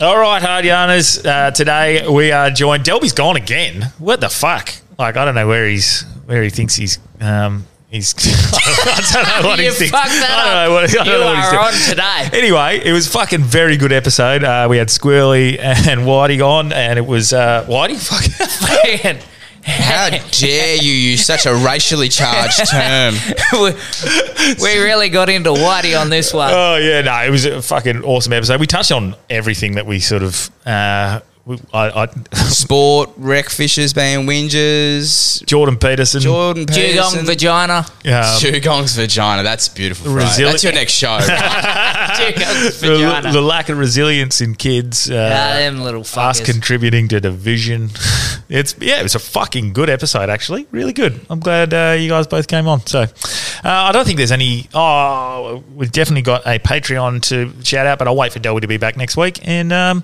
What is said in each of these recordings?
All right, hard yarners. Uh, today we are joined. Delby's gone again. What the fuck? Like I don't know where he's where he thinks he's. Um, he's. I don't know what You he's thinking. I don't up. know what, I don't You know what he's are doing. on today. Anyway, it was fucking very good episode. Uh, we had Squirly and Whitey on, and it was uh, Whitey. Fuck. Man, How dare you use such a racially charged term? we, we really got into Whitey on this one. Oh yeah, no, it was a fucking awesome episode. We touched on everything that we sort of. Uh, we, I, I, Sport, rec fishers being whingers, Jordan Peterson. Jordan Peterson. Dugong Peterson. vagina. um, Dugong's vagina. That's beautiful. Right? Resili- That's your next show. right? Dugong's the, vagina. the lack of resilience in kids. Uh, them little us fuckers. contributing to division. It's yeah, it was a fucking good episode actually, really good. I'm glad uh, you guys both came on. So uh, I don't think there's any. Oh, we've definitely got a Patreon to shout out, but I'll wait for Delby to be back next week. And um,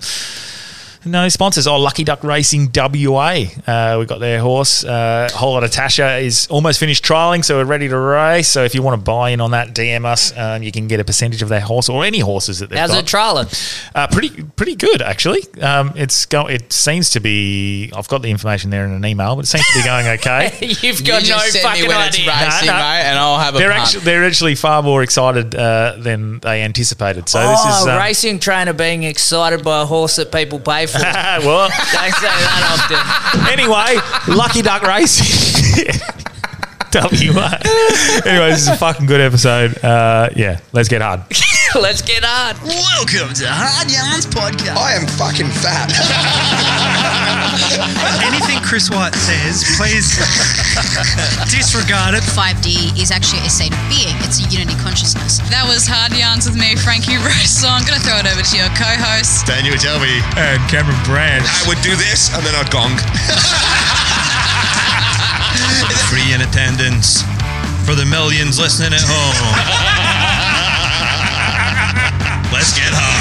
no sponsors. Oh, Lucky Duck Racing WA. Uh, we got their horse. Uh, whole lot of Tasha is almost finished trialing, so we're ready to race. So if you want to buy in on that, DM us. Um, you can get a percentage of their horse or any horses that they've How's got. it trailing? Uh, pretty pretty good actually. Um, it's go. It seems to be. I've got the information there in an email, but it seems to be going okay. You've You got no just send me fucking idea. it's racing, No, no. mate, and I'll have a they're punt. actually they're actually far more excited uh, than they anticipated. So this oh, is um, racing trainer being excited by a horse that people pay for. Don't say that often. Anyway, Lucky Duck Racing. WA. anyway, this is a fucking good episode. Uh, yeah, let's get hard. Let's get hard. Welcome to Hard Yarns Podcast. I am fucking fat. Anything Chris White says, please disregard it. 5D is actually a state of being. It's a unity consciousness. That was Hard Yarns with me, Frankie Rose. So I'm going to throw it over to your co-host. Daniel Delby. And Cameron Branch. I would do this and then I'd gong. Free in attendance for the millions listening at home. Let's get hard.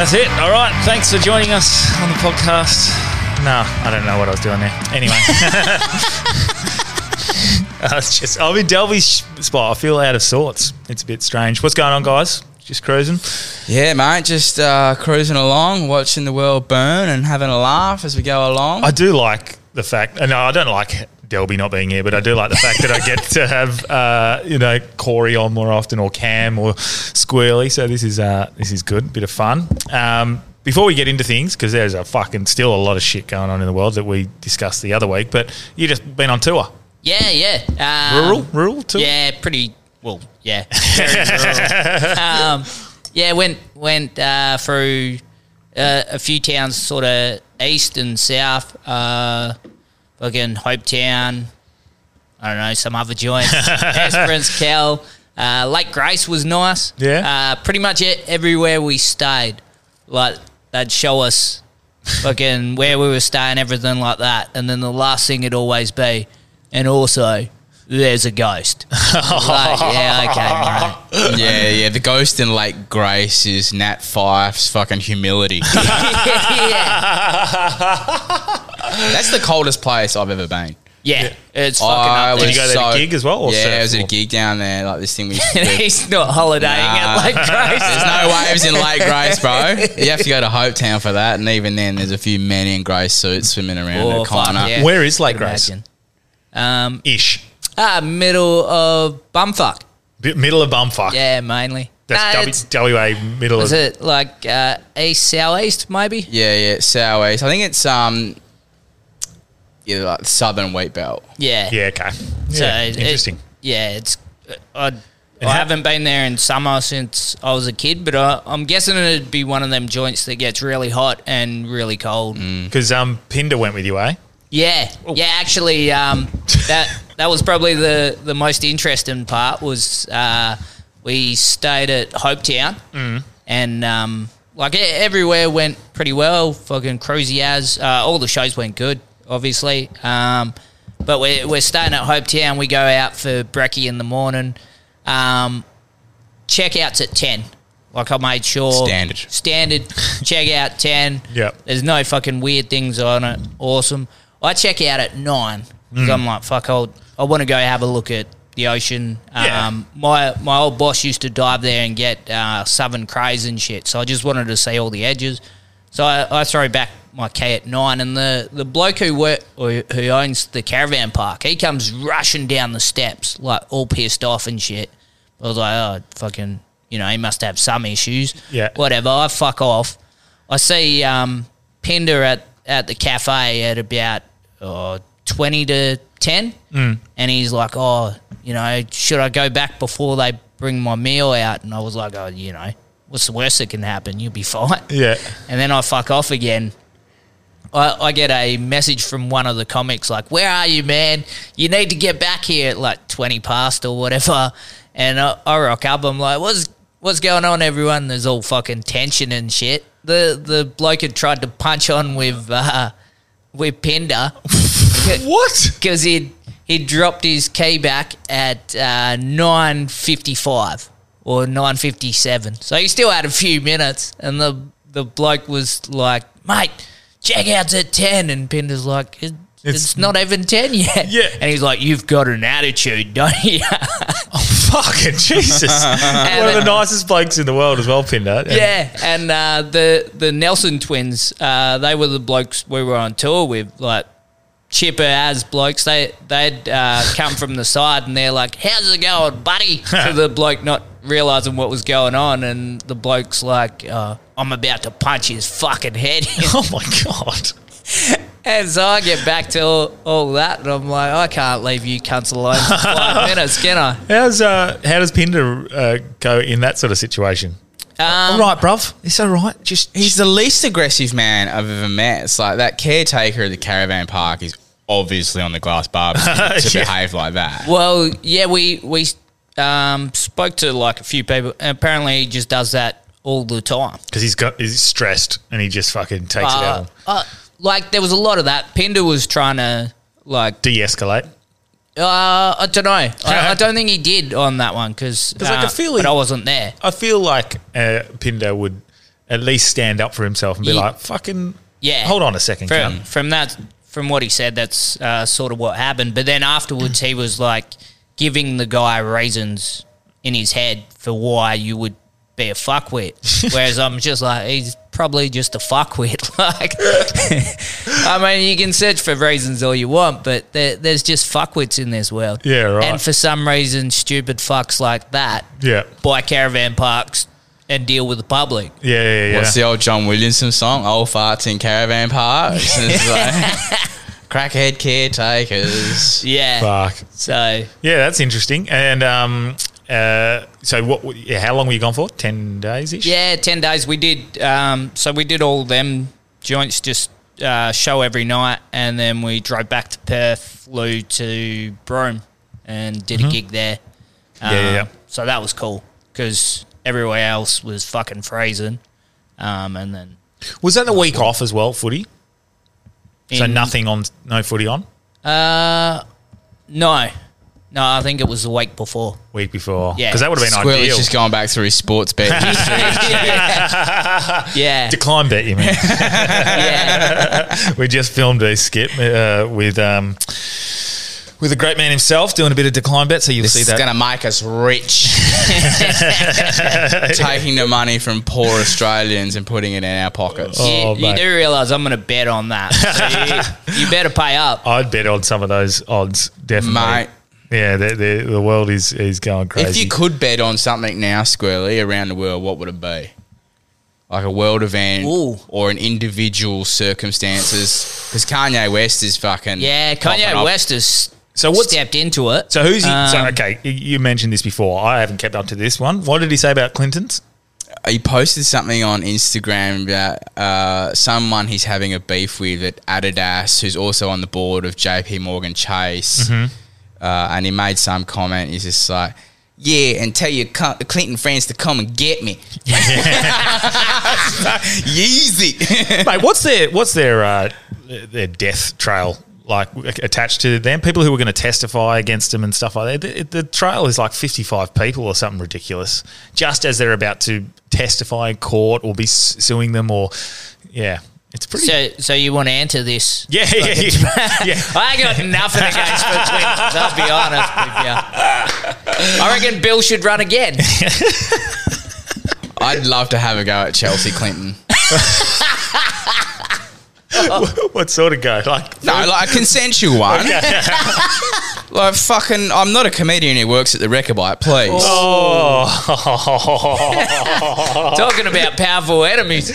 That's it. All right. Thanks for joining us on the podcast. No, I don't know what I was doing there. Anyway. I was just, I'm in Delby's spot. I feel out of sorts. It's a bit strange. What's going on, guys? Just cruising. Yeah, mate, just uh, cruising along, watching the world burn and having a laugh as we go along. I do like the fact, and I don't like Delby not being here, but I do like the fact that I get to have, uh, you know, Corey on more often, or Cam, or Squirly. So this is uh, this is good, bit of fun. Um, before we get into things, because there's a fucking still a lot of shit going on in the world that we discussed the other week, but you just been on tour, Yeah, yeah. Um, rural, rural tour. Yeah, pretty. Well, yeah, um, yeah, went went uh, through uh, a few towns, sort of east and south. Uh, fucking Hopetoun. I don't know some other joints. Esperance, Cal, uh, Lake Grace was nice. Yeah. uh, pretty much it, everywhere we stayed, like they'd show us fucking where we were staying, everything like that, and then the last thing it'd always be, and also. There's a ghost. like, yeah, okay, right. yeah, yeah. The ghost in Lake Grace is Nat Fyfe's fucking humility. yeah, That's the coldest place I've ever been. yeah, it's fucking I up Did there. you go there to gig as well, or yeah, surf, I was at or- a gig down there, like this thing we used to do. He's not holidaying at Nah. Lake Grace. There's no waves in Lake Grace, bro. You have to go to Hopetoun for that, and even then, there's a few men in grey suits swimming around Oh, the fuck, corner. yeah. Where is Lake Could Grace? imagine. Um, Ish. Ah, middle of bumfuck. Bit middle of bumfuck. Yeah, mainly. That's Nah, W- WA middle was of. it like uh, east southeast maybe? Yeah, yeah, southeast. I think it's um, yeah, like southern wheat belt. Yeah. Yeah, okay. So Yeah, it- interesting. yeah, it's. I, I how- haven't been there in summer since I was a kid, but I, I'm guessing it'd be one of them joints that gets really hot and really cold. Because um, Pinder went with you, eh? Yeah, yeah. Actually, um, that that was probably the the most interesting part. Was uh, we stayed at Hope Hopetoun, and um, like everywhere went pretty well. Fucking cruisy as uh, all the shows went good, obviously. Um, but we're we're staying at Hopetoun. We go out for brekkie in the morning. Um, checkouts at ten. Like I made sure Standard. standard check out ten. Yep. There's no fucking weird things on it. Awesome. I check out at nine because Mm. I'm like, fuck, I'll, I want to go have a look at the ocean. Yeah. Um, my my old boss used to dive there and get uh, southern crays and shit. So I just wanted to see all the edges. So I, I throw back my key at nine, and the, the bloke who work or who owns the caravan park, he comes rushing down the steps like all pissed off and shit. I was like, oh fucking, you know, he must have some issues. Yeah. Whatever. I fuck off. I see um, Pinder at at the cafe at about oh, twenty to ten, Mm. and he's like, oh, you know, should I go back before they bring my meal out? And I was like, oh, you know, what's the worst that can happen? You'll be fine. Yeah. And then I fuck off again. I, I get a message from one of the comics like, "Where are you, man? You need to get back here at like twenty past or whatever." And I, I rock up. I'm like, "What's what's going on, everyone?" There's all fucking tension and shit. The the bloke had tried to punch on with uh, with Pinder. what? Because he'd he dropped his key back at uh, nine fifty five or nine fifty seven. So he still had a few minutes, and the the bloke was like, "Mate, check out's at 10. and Pinder's like, "It- "It's, not even ten yet." Yeah. and he's like, "You've got an attitude, don't you?" Fucking Jesus. One of the nicest blokes in the world as well, Pinder. And- Yeah, and uh, the the Nelson twins, uh, they were the blokes we were on tour with, like chipper as blokes. They they'd uh, come from the side and they're like, "How's it going, buddy?" to the bloke not realizing what was going on, and the bloke's like, uh, "I'm about to punch his fucking head." in." Oh my God. and so I get back to all, all that, and I'm like, I can't leave you cunts alone for five minutes, can I? How's uh, how does Pinder uh, go in that sort of situation? Um, all right, bruv. It's all right. Just He's the least aggressive man I've ever met. It's like that caretaker at the caravan park is obviously on the glass bar to Yeah. behave like that. Well, yeah, we we um, spoke to like a few people. And apparently, he just does that all the time. because he's got he's stressed and he just fucking takes it Uh, out, uh, like there was a lot of that. Pinder was trying to like. de-escalate. Uh, I don't know. I, I don't think he did on that one because 'Cause I can feel but he- I wasn't there. I feel like uh, Pinder would at least stand up for himself and be Ye- like, "Fucking Yeah. hold on a second, From, cunt." from that, from what he said, that's uh, sort of what happened. But then afterwards, he was like giving the guy reasons in his head for why you would be a fuckwit. Whereas I'm just like, he's probably just a fuckwit. like, I mean, you can search for reasons all you want, but there, there's just fuckwits in this world. Yeah, right. And for some reason, stupid fucks like that Yeah, buy caravan parks and deal with the public. yeah, yeah, yeah. What's the old John Williamson song? Old farts in caravan parks. It's like, crackhead caretakers. Yeah. Fuck. So Yeah, that's interesting. And um, uh, so what? Yeah, how long were you gone for? Ten days ish. Yeah, ten days. We did. Um, so we did all them joints, just uh, show every night, and then we drove back to Perth, flew to Broome, and did a gig there. Mm-hmm. Yeah, yeah. Um, So that was cool because everywhere else was fucking freezing. Um, and then Was that the week off as well? Footy. So nothing on, no footy on. Uh, no, no. I think it was the week before. Week before. Yeah. because that would have been Squirly's ideal. just going back through his sports bet history. Yeah, Decline bet, you mean? yeah. we just filmed a skit uh, with um, with the great man himself doing a bit of decline bet, so you'll This see is that. going to make us rich. Taking the money from poor Australians and putting it in our pockets. Oh, you, you do realize I'm going to bet on that. So you, you better pay up. I'd bet on some of those odds, definitely. Mate. Yeah, the, the, the world is is going crazy. If you could bet on something now, Squirly, around the world, what would it be? Like a world event Ooh. or an individual circumstances? Because Kanye West is fucking. Yeah, Kanye off. West is So what's- stepped into it. so who's he? so, Um, okay, you- you mentioned this before. I haven't kept up to this one. What did he say about Clinton's? He posted something on Instagram about uh, someone he's having a beef with at Adidas, who's also on the board of JP Morgan Chase. Mm-hmm. Uh, and he made some comment. He's just like, Yeah, and tell your Clinton friends to come and get me. Yeezy. Mate, what's their what's their uh, their death trail like attached to them? People who were going to testify against them and stuff like that. The, the trail is like fifty five people or something ridiculous. Just as they're about to testify in court or be suing them, or yeah, it's pretty. So, so you want to enter this? yeah, yeah, yeah, yeah. I ain't got nothing against the Clintons. I'll be honest with you. I reckon Bill should run again. I'd love to have a go at Chelsea Clinton. what sort of go? Like No, like a consensual one. like fucking, I'm not a comedian who works at the Rechabite, please. oh, Talking about powerful enemies.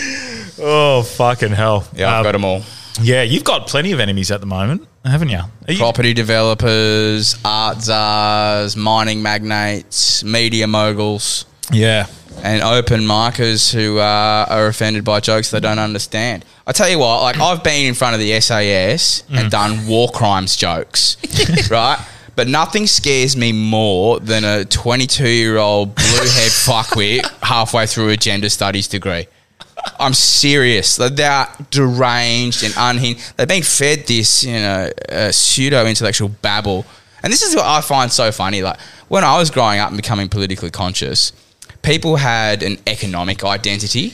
Oh, fucking hell! Yeah, I've Um, got them all. Yeah, you've got plenty of enemies at the moment, haven't you? Are you Property developers, art czars, mining magnates, media moguls, yeah. and open markers who uh, are offended by jokes they don't understand. I tell you what, like I've been in front of the SAS and done war crimes jokes, right? But nothing scares me more than a 22 year old blue head fuckwit halfway through a gender studies degree. I'm serious. Like, They're deranged and unhinged. They've been fed this, you know, uh, pseudo intellectual babble. And this is what I find so funny. Like when I was growing up and becoming politically conscious, people had an economic identity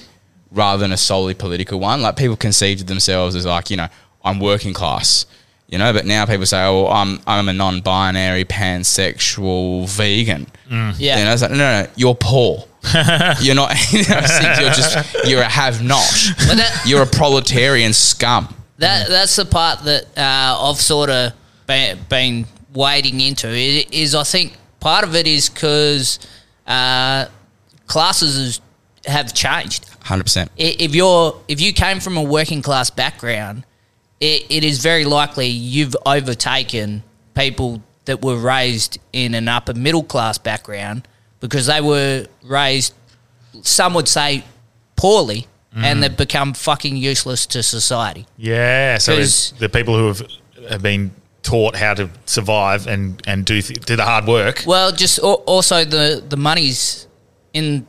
rather than a solely political one. Like people conceived of themselves as like, you know, I'm working class. You know, but now people say, "Oh, I'm I'm a non-binary, pansexual, vegan." Yeah. You know, it's like, no, no, no, you're poor. you're not. You're just you're a have-not. But that- You're a proletarian scum. That that's the part that uh, I've sort of been, been wading into. Is, is I think part of it is because uh, classes is, have changed. Hundred percent. If you're if you came from a working class background, it, it is very likely you've overtaken people that were raised in an upper middle class background because they were raised, some would say, poorly, and they've become fucking useless to society. Yeah, so the people who have have been taught how to survive and and do th- do the hard work. Well, just al- also the the money's in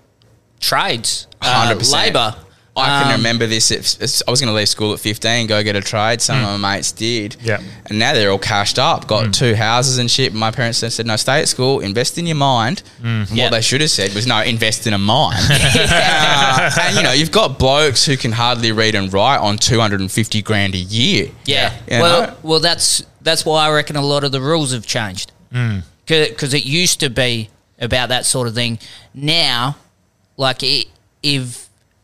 trades, uh, 100%. labor. I can Um, remember this. If, if I was going to leave school at 15, go get a trade. Some of my mates did. Yeah. And now they're all cashed up, got two houses and shit. My parents said, no, stay at school, invest in your mind. And Yeah. What they should have said was, no, invest in a mind. Uh, and, you know, you've got blokes who can hardly read and write on 250 grand a year. Yeah. You well, know? well, that's that's why I reckon a lot of the rules have changed. Because it used to be about that sort of thing. Now, like it, if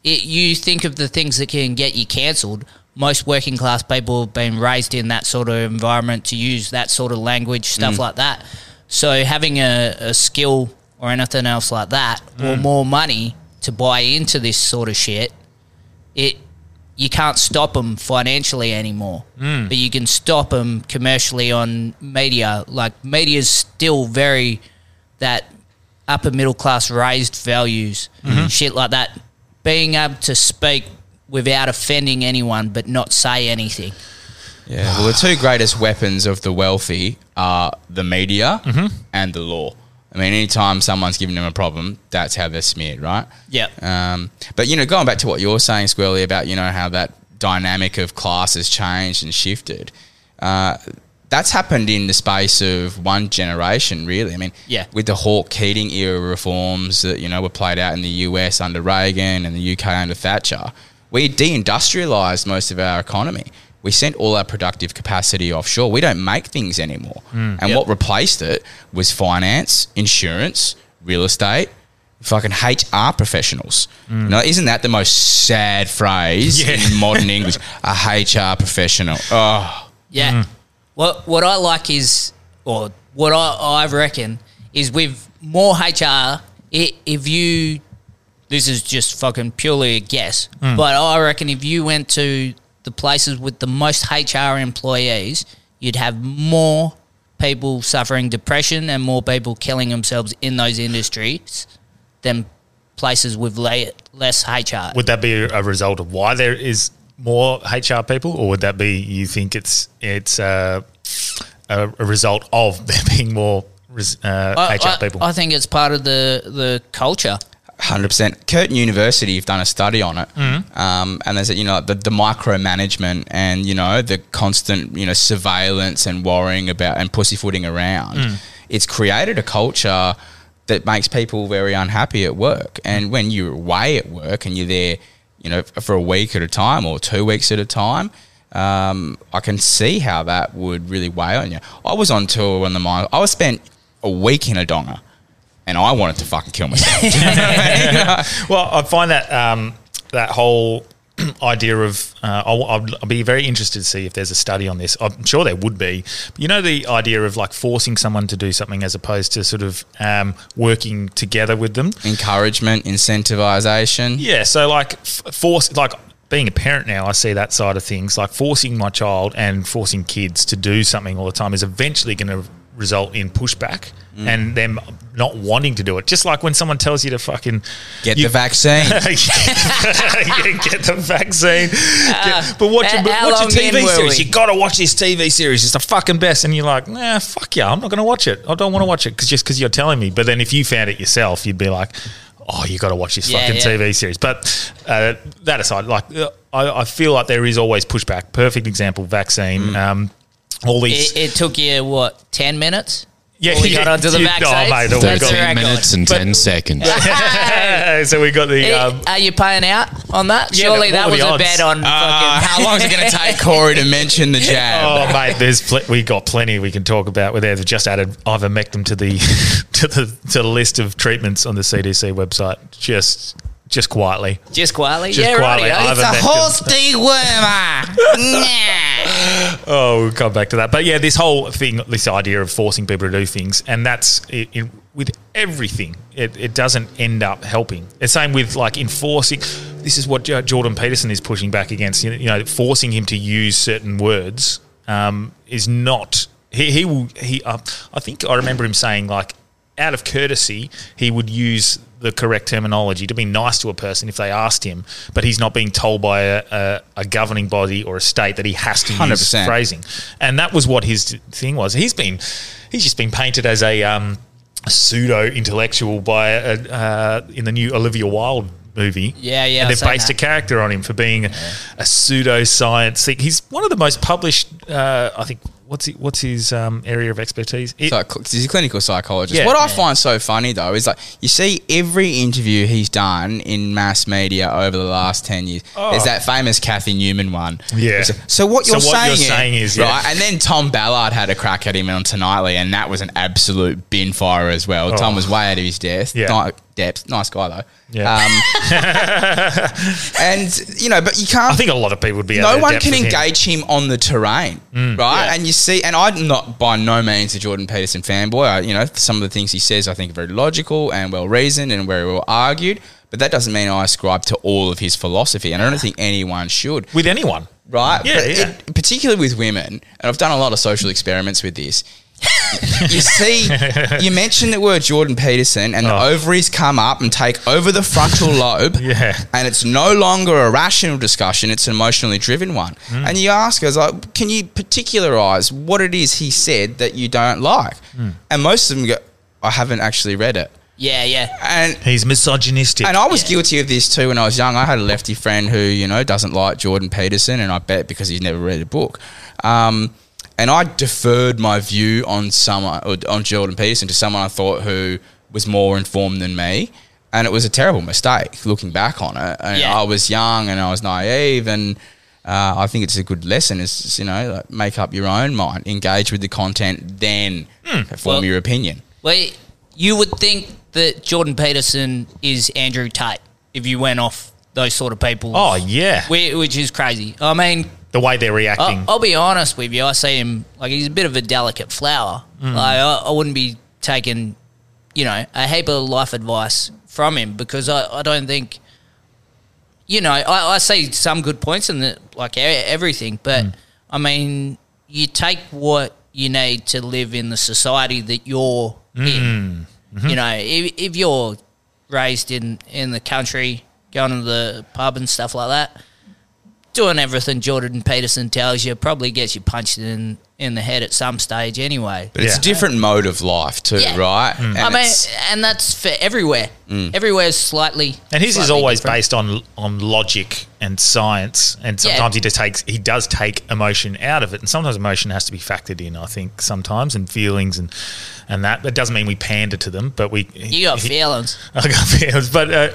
it, you think of the things that can get you cancelled, most working class people have been raised in that sort of environment to use that sort of language, stuff mm. like that. So having a, a skill or anything else like that, or mm. more money to buy into this sort of shit, it you can't stop them financially anymore, mm. but you can stop them commercially on media. Like media is still very that upper middle class raised values, mm-hmm. shit like that. Being able to speak without offending anyone, but not say anything. Yeah. Well, the two greatest weapons of the wealthy are the media and the law. I mean, anytime someone's giving them a problem, that's how they're smeared, right? Yeah. Um, but you know, going back to what you're saying, Squirly, about you know how that dynamic of class has changed and shifted. Uh, that's happened in the space of one generation, really. I mean, Yeah. with the Hawke Keating era reforms that you know were played out in the US under Reagan and the UK under Thatcher, we deindustrialized most of our economy. We sent all our productive capacity offshore. We don't make things anymore. Mm, and Yep. what replaced it was finance, insurance, real estate, fucking HR professionals. Mm. Now, isn't that the most sad phrase Yeah. in modern English? A HR professional. Oh, Yeah. Mm. What what I like is, or what I, I reckon is with more HR, i if you, this is just fucking purely a guess, hmm. but I reckon if you went to the places with the most HR employees, you'd have more people suffering depression and more people killing themselves in those industries than places with le- less HR. Would that be a result of why there is more HR people, or would that be you think it's it's uh, a, a result of there being more res- uh, I, HR I- people. I think it's part of the the culture. Hundred percent. Curtin University have done a study on it, um, and there's a, you know the, the micromanagement and you know the constant you know surveillance and worrying about and pussyfooting around. It's created a culture that makes people very unhappy at work. And when you're away at work and you're there, you know, for a week at a time or two weeks at a time. Um, I can see how that would really weigh on you. I was on tour on the mine. I was spent a week in a donga, and I wanted to fucking kill myself. Well, I find that um, that whole idea of uh, I'll, I'll, be very interested to see if there's a study on this. I'm sure there would be. But you know, the idea of like forcing someone to do something as opposed to sort of um, working together with them. Encouragement, incentivization. Yeah, so like f- force like being a parent now, I see that side of things. Like forcing my child and forcing kids to do something all the time is eventually going to result in pushback Mm. and them not wanting to do it. Just like when someone tells you to fucking Get you- the vaccine. yeah, get the vaccine. Get- but watch, Uh, a, watch a TV series. You got to watch this TV series. It's the fucking best. And you're like, nah, fuck yeah, I'm not going to watch it. I don't want to watch it because just because you're telling me. But then if you found it yourself, you'd be like, oh, you got to watch this Yeah, fucking yeah. TV series. But uh, that aside, like uh, I, I feel like there is always pushback. Perfect example, vaccine. Mm. Um, all these. It, it took you what ten minutes? Yeah, Before we got onto the you- vaccine. oh, mate, oh, That's we've got- the record. minutes and 10 seconds. so we got the. Um, Are you paying out on that? Yeah, Surely but that was a odds? bet on Uh, fucking. how long is it going to take Corey to mention the jab? Oh mate, there's pl- we got plenty we can talk about. Where they've just added ivermectin to the to the to the list of treatments on the CDC website. Just just quietly. Just quietly, Just yeah, quietly, right. It's a Ivermectin. horse dewormer. Oh, we'll come back to that. But yeah, this whole thing, this idea of forcing people to do things, and that's it, it, with everything. It, it doesn't end up helping. It's same with like enforcing. This is what Jordan Peterson is pushing back against. You know, you know, forcing him to use certain words um, is not. He, he will. He. Uh, I think I remember him saying like, out of courtesy, he would use the correct terminology to be nice to a person if they asked him, but he's not being told by a, a, a governing body or a state that he has to use 100%. phrasing. And that was what his thing was. He's been, he's just been painted as a, um, a pseudo intellectual by a, uh, in the new Olivia Wilde movie. Yeah, yeah, And they've based that. a character on him for being a pseudo science. He's one of the most published. Uh, I think what's he, what's his um, area of expertise? It- So, he's a clinical psychologist. Yeah. what I Yeah. find so funny though is like you see every interview he's done in mass media over the last ten years. Oh. There's that famous Cathy Newman one. Yeah. So, so what you're, what saying, you're saying is, yeah. right, and then Tom Ballard had a crack at him on Tonightly, and that was an absolute bin fire as well. Tom Oh. was way out of his depth. Yeah. Ni- depth. Nice guy though. Yeah. Um, and you know, but you can't I think a lot of people would be. no of one can with him. engage him. on the terrain, right? yeah. And you see, and I'm not by no means a Jordan Peterson fanboy. I, you know, some of the things he says I think are very logical and well reasoned and very well argued. But that doesn't mean I ascribe to all of his philosophy, and I don't think anyone should. with anyone. Right? Yeah, but yeah. It, particularly with women, and I've done a lot of social experiments with this. You see, you mention the word Jordan Peterson, and the Oh. ovaries come up and take over the frontal lobe. Yeah. And it's no longer a rational discussion, it's an emotionally driven one. Hmm. And you ask us, like, can you particularize what it is he said that you don't like? Hmm. And most of them go, I haven't actually read it. yeah, yeah. And He's misogynistic. and I was Yeah. guilty of this too when I was young. I had a lefty friend who, you know, doesn't like Jordan Peterson, and I bet because he's never read a book. Um, and I deferred my view on someone on Jordan Peterson to someone I thought who was more informed than me, and it was a terrible mistake looking back on it. And Yeah. I was young and I was naive, and uh, I think it's a good lesson is you know like make up your own mind, engage with the content, then form Well- your opinion. Well, you would think that Jordan Peterson is Andrew Tate if you went off those sort of people. oh yeah, which is crazy. I mean, the way they're reacting. I'll, I'll be honest with you. I see him like he's a bit of a delicate flower. Mm. Like I, I wouldn't be taking, you know, a heap of life advice from him because I, I don't think, you know, I, I see some good points in the like everything, but mm. I mean, you take what you need to live in the society that you're mm. in. Mm-hmm. You know, if, if you're raised in in the country, going to the pub and stuff like that doing everything Jordan Peterson tells you probably gets you punched in in the head at some stage anyway. But it's Yeah. a different mode of life too, Yeah. right? Mm. And I mean, and that's for everywhere. Everywhere's slightly. And his is always different. based on on logic and science, and Yeah. sometimes he just takes he does take emotion out of it, and sometimes emotion has to be factored in. I think sometimes and feelings and and that. That doesn't mean we pander to them, but we You got he- feelings. I got feelings, but uh,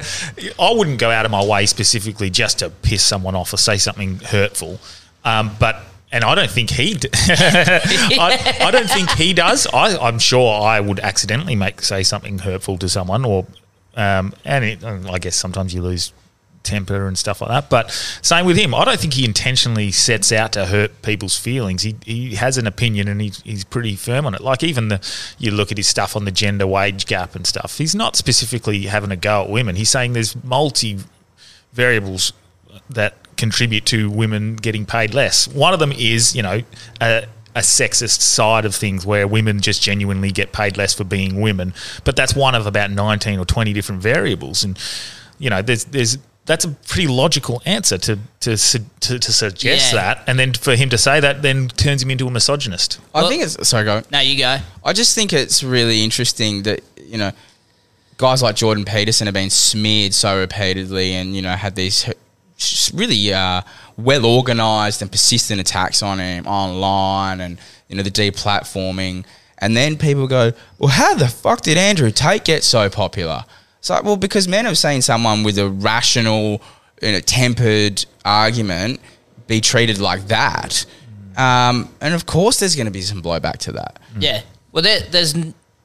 I wouldn't go out of my way specifically just to piss someone off or say something hurtful. Um, but and I don't think he. D- I, I don't think he does. I, I'm sure I would accidentally make say something hurtful to someone, or um, and it, I guess sometimes you lose temper and stuff like that. But same with him. I don't think he intentionally sets out to hurt people's feelings. He, he has an opinion and he, he's pretty firm on it. Like even the you look at his stuff on the gender wage gap and stuff. He's not specifically having a go at women. He's saying there's multi variables that contribute to women getting paid less. One of them is, you know, a, a sexist side of things where women just genuinely get paid less for being women. But that's one of about 19 or 20 different variables. And, you know, there's, there's, that's a pretty logical answer to to to, to suggest Yeah. that, and then for him to say that then turns him into a misogynist. I think it's sorry, go. No, you go. I just think it's really interesting that you know guys like Jordan Peterson have been smeared so repeatedly, and you know had these h- really uh, well organized and persistent attacks on him online, and you know the deplatforming, and then people go, "Well, how the fuck did Andrew Tate get so popular?" It's like, well, because men have seen someone with a rational, you know, tempered argument be treated like that. Um, and of course, there's going to be some blowback to that. Yeah. Well, there, there's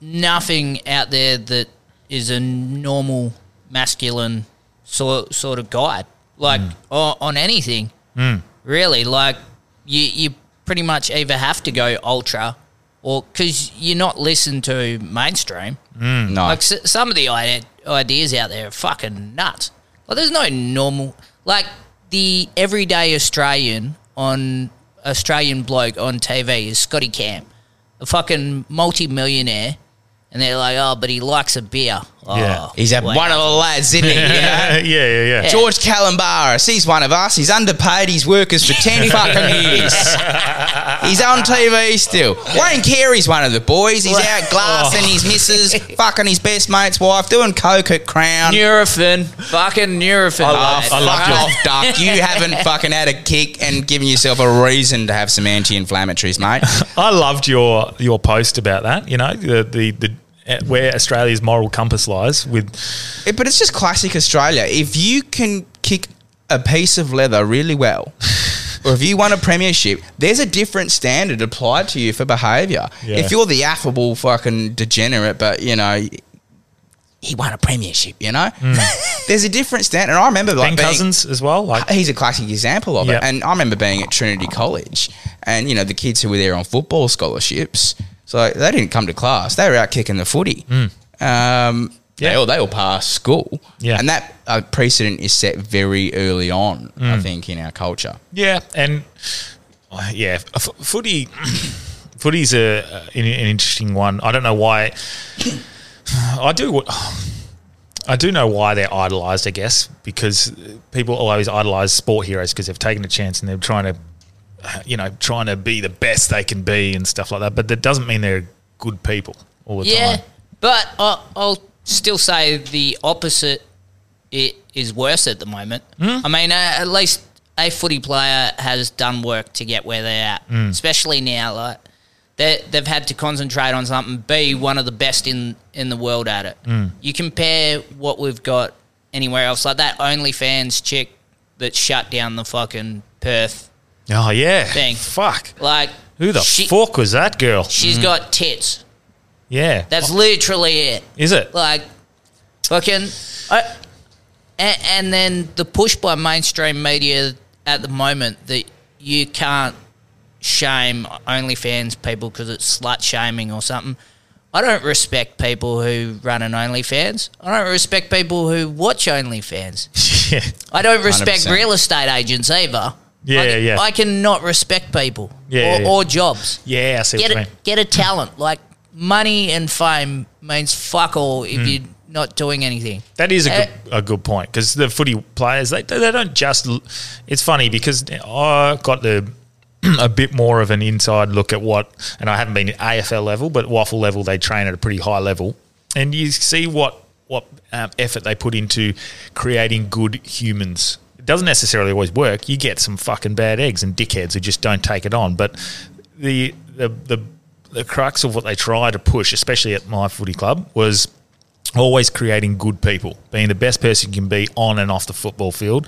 nothing out there that is a normal masculine sort sort of guide, like mm. o- on anything. Mm. Really, like you you pretty much either have to go ultra, or because you're not listened to mainstream. Mm. No. Like s- some of the ide- ideas out there are fucking nuts. Like there's no normal like the everyday Australian on Australian bloke on TV is Scotty Cam, a fucking multi-millionaire, and they're like, oh, but he likes a beer. Oh, Yeah. He's a, one of the lads, isn't he? You know? yeah, yeah, yeah. George Calombaris, he's one of us. He's underpaid his workers for 10 fucking years. He's on TV still. Wayne Carey's one of the boys. He's out glassing his missus, fucking his best mate's wife, doing coke at Crown. Nurofen, fucking Nurofen. Oh, mate. I love fuck your- off, Duck. You haven't fucking had a kick and given yourself a reason to have some anti-inflammatories, mate. I loved your your post about that. You know, the the, the where Australia's moral compass lies with Yeah, but it's just classic Australia. If you can kick a piece of leather really well, or if you won a premiership, there's a different standard applied to you for behaviour. Yeah. If you're the affable fucking degenerate, but you know. He won a premiership, you know. Hmm. There's a different standard. And I remember like Ben being- Cousins as well. Like, uh, he's a classic example of Yeah. it. And I remember being at Trinity College, and you know the kids who were there on football scholarships, so they didn't come to class; they were out kicking the footy. Um, Yeah. they all they all passed school, Yeah. and that uh, precedent is set very early on, I Mm. think, in our culture. yeah, and uh, yeah, f- footy. Footy's a an, an interesting one. I don't know why. I do. I do know why they're idolised. I guess because people always idolise sport heroes because they've taken a chance and they're trying to, you know, trying to be the best they can be and stuff like that. But that doesn't mean they're good people all the Yeah, time. but I'll, I'll still say the opposite it is worse at the moment. Hmm? I mean, uh, at least a footy player has done work to get where they're at, Hmm. especially now. Like they they've had to concentrate on something, be one of the best in in the world at it. Hmm. You compare what we've got anywhere else, like that OnlyFans chick that shut down the fucking Perth Oh yeah, thing. Fuck. Like Who the she, fuck was that girl? She's mm. got tits. Yeah, That's oh. literally it. is it? Like, fucking. I, and, and then the push by mainstream media at the moment that you can't shame OnlyFans people because it's slut shaming or something. I don't respect people who run an OnlyFans. I don't respect people who watch OnlyFans. yeah, I don't respect 100%. real estate agents either. Yeah, I, yeah. I cannot respect people Yeah, or, yeah, or jobs yeah. I see get what you a, mean. get a talent. Like money and fame means fuck all if you're not doing anything. That is a Uh, good, a good point because the footy players they they don't just. It's funny because I got the a bit more of an inside look at what, and I haven't been at AFL level, but WAFL level, they train at a pretty high level, and you see what what um, effort they put into creating good humans. Doesn't necessarily always work. You get some fucking bad eggs and dickheads who just don't take it on, but the the the the crux of what they try to push, especially at my footy club, was always creating good people, being the best person you can be on and off the football field.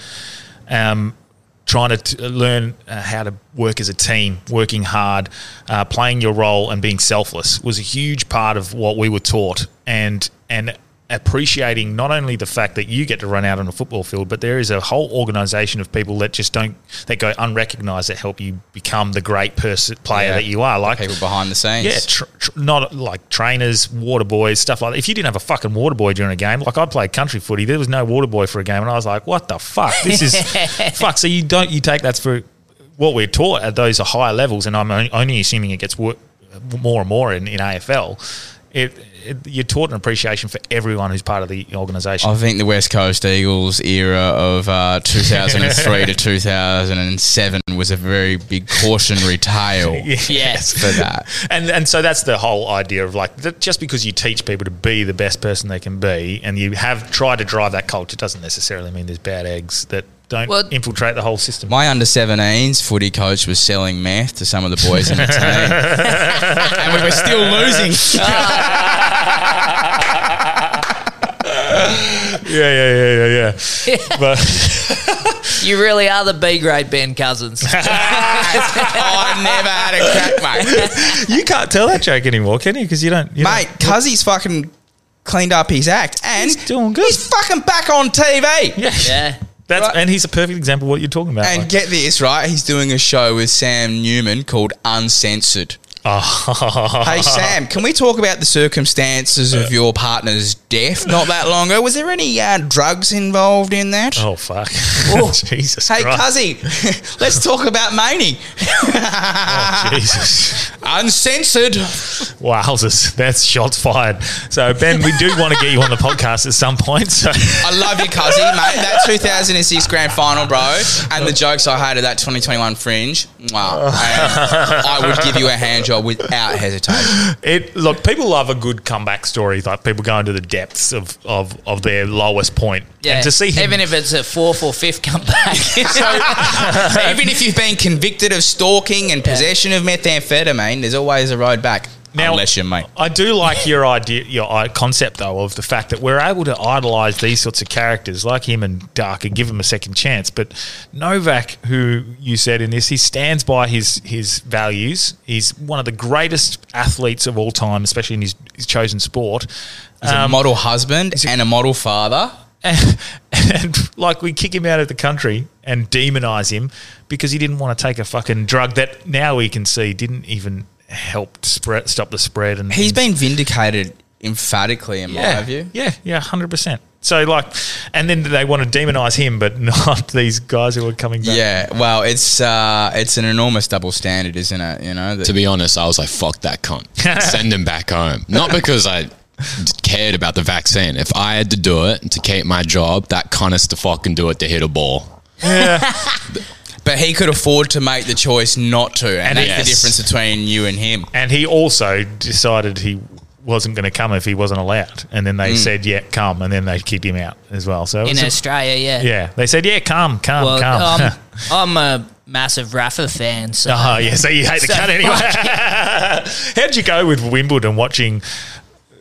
Um, trying to t- learn uh, how to work as a team, working hard, uh, playing your role, and being selfless was a huge part of what we were taught. And and appreciating not only the fact that you get to run out on a football field, but there is a whole organisation of people that just don't that go unrecognised that help you become the great person player Yeah. that you are. Like People behind the scenes. yeah, tr- tr- not like trainers, water boys, stuff like that. If you didn't have a fucking water boy during a game, like I played country footy, there was no water boy for a game, and I was like, what the fuck? This is fuck. So you don't you take that for what we're taught at those higher levels, and I'm only, only assuming it gets wor- more and more in, in AFL. It, it, you're taught an appreciation for everyone who's part of the organisation. I think the West Coast Eagles era of uh, 2003 to 2007 was a very big cautionary tale Yes. for that. and and so that's the whole idea of like that just because you teach people to be the best person they can be and you have tried to drive that culture doesn't necessarily mean there's bad eggs that don't Well- infiltrate the whole system. My under 17s footy coach was selling meth to some of the boys in the team. and we were still losing. yeah, yeah, yeah, yeah, yeah. but You really are the B grade Ben Cousins. I never had a crack, mate. you can't tell that joke anymore, can you? Because you don't, you Mate, cuz he's fucking cleaned up his act. And He's doing good. He's fucking back on TV. Yeah, yeah. That's Right. and he's a perfect example of what you're talking about. And like- get this, right? He's doing a show with Sam Newman called Uncensored. Oh. Hey Sam, can we talk about the circumstances of your partner's death not that long ago? Was there any uh, drugs involved in that? Oh fuck! Oh. Jesus hey, Christ! Cuzzy, let's talk about Maney. Oh, Jesus! Uncensored. Wowzers! That's shots fired. So Ben, we do want to get you on the podcast at some point. So I love you, Cuzzy, mate. That 2006 grand final, bro, and the jokes I had at that 2021 fringe. Wow. I would give you a hand job without hesitation. It look, people love a good comeback story, like people going to the depths of, of, of their lowest point. Yeah. And to see him Even if it's a fourth or fifth comeback. Even if you've been convicted of stalking and possession of methamphetamine, there's always a road back. Now- unless you're mate. I do like your idea, your concept though, of the fact that we're able to idolize these sorts of characters like him and Dark and give them a second chance. But Novak, who you said in this, he stands by his his values. He's one of the greatest athletes of all time, especially in his, his chosen sport. He's a Um, model husband and a model father. and, and like we kick him out of the country and demonize him because he didn't want to take a fucking drug that now we can see didn't even help spread, stop the spread. And He's and- been vindicated emphatically, in yeah, my view. yeah, yeah, hundred percent. So like, and then they want to demonize him, but not these guys who are coming back. Yeah, well, it's uh, it's an enormous double standard, isn't it? You know, that To be honest, I was like, fuck that cunt. Send him back home. Not because I cared about the vaccine. If I had to do it to keep my job, that cunt has to fucking do it to hit a ball. but he could afford to make the choice not to, and, And that's yes. the difference between you and him. And he also decided he wasn't going to come if he wasn't allowed, and then Mm. they said, "Yeah, come," and then they kicked him out as well. So in it's a- Australia, yeah. yeah, they said, "Yeah, come, come, Well, come." um, I'm a massive Rafa fan, so Oh yeah, so you hate the cut anyway. How'd you go with Wimbledon watching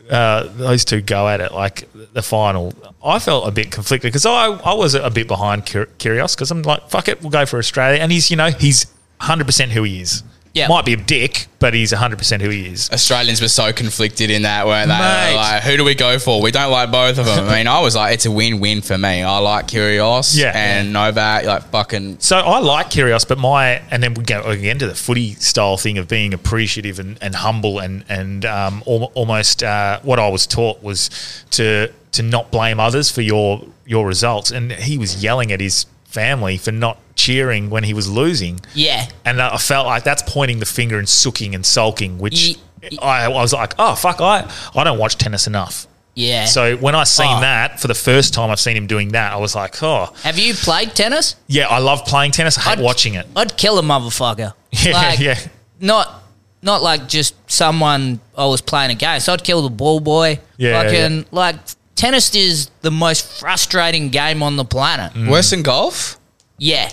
uh, those two go at it like the final? I felt a bit conflicted because I, I was a bit behind Kyrgios because I'm like, fuck it, we'll go for Australia, and he's you know he's 100 percent who he is. Yeah. might be a dick, but he's 100 percent who he is. Australians were so conflicted in that, weren't they? Mate. Like, who do we go for? We don't like both of them. I mean, I was like, it's a win-win for me. I like Kyrgios Yeah. and Novak, like fucking. So I like Kyrgios, but my and then we go again to the footy style thing of being appreciative and, and humble and and um, al- almost uh, what I was taught was to to not blame others for your your results. And he was yelling at his family for not cheering when he was losing. yeah. And I felt like that's pointing the finger and sooking and sulking, which I, I was like, oh fuck, I I don't watch tennis enough. Yeah. So when I seen Oh. that for the first time, I've seen him doing that. I was like, oh have you played tennis? yeah, I love playing tennis. I hate I'd- watching it. I'd kill a motherfucker. Yeah, like, yeah. Not not like just someone I was playing against. I'd kill the ball boy. Yeah, Fucking like tennis is the most frustrating game on the planet. Mm. Worse than golf? Yeah,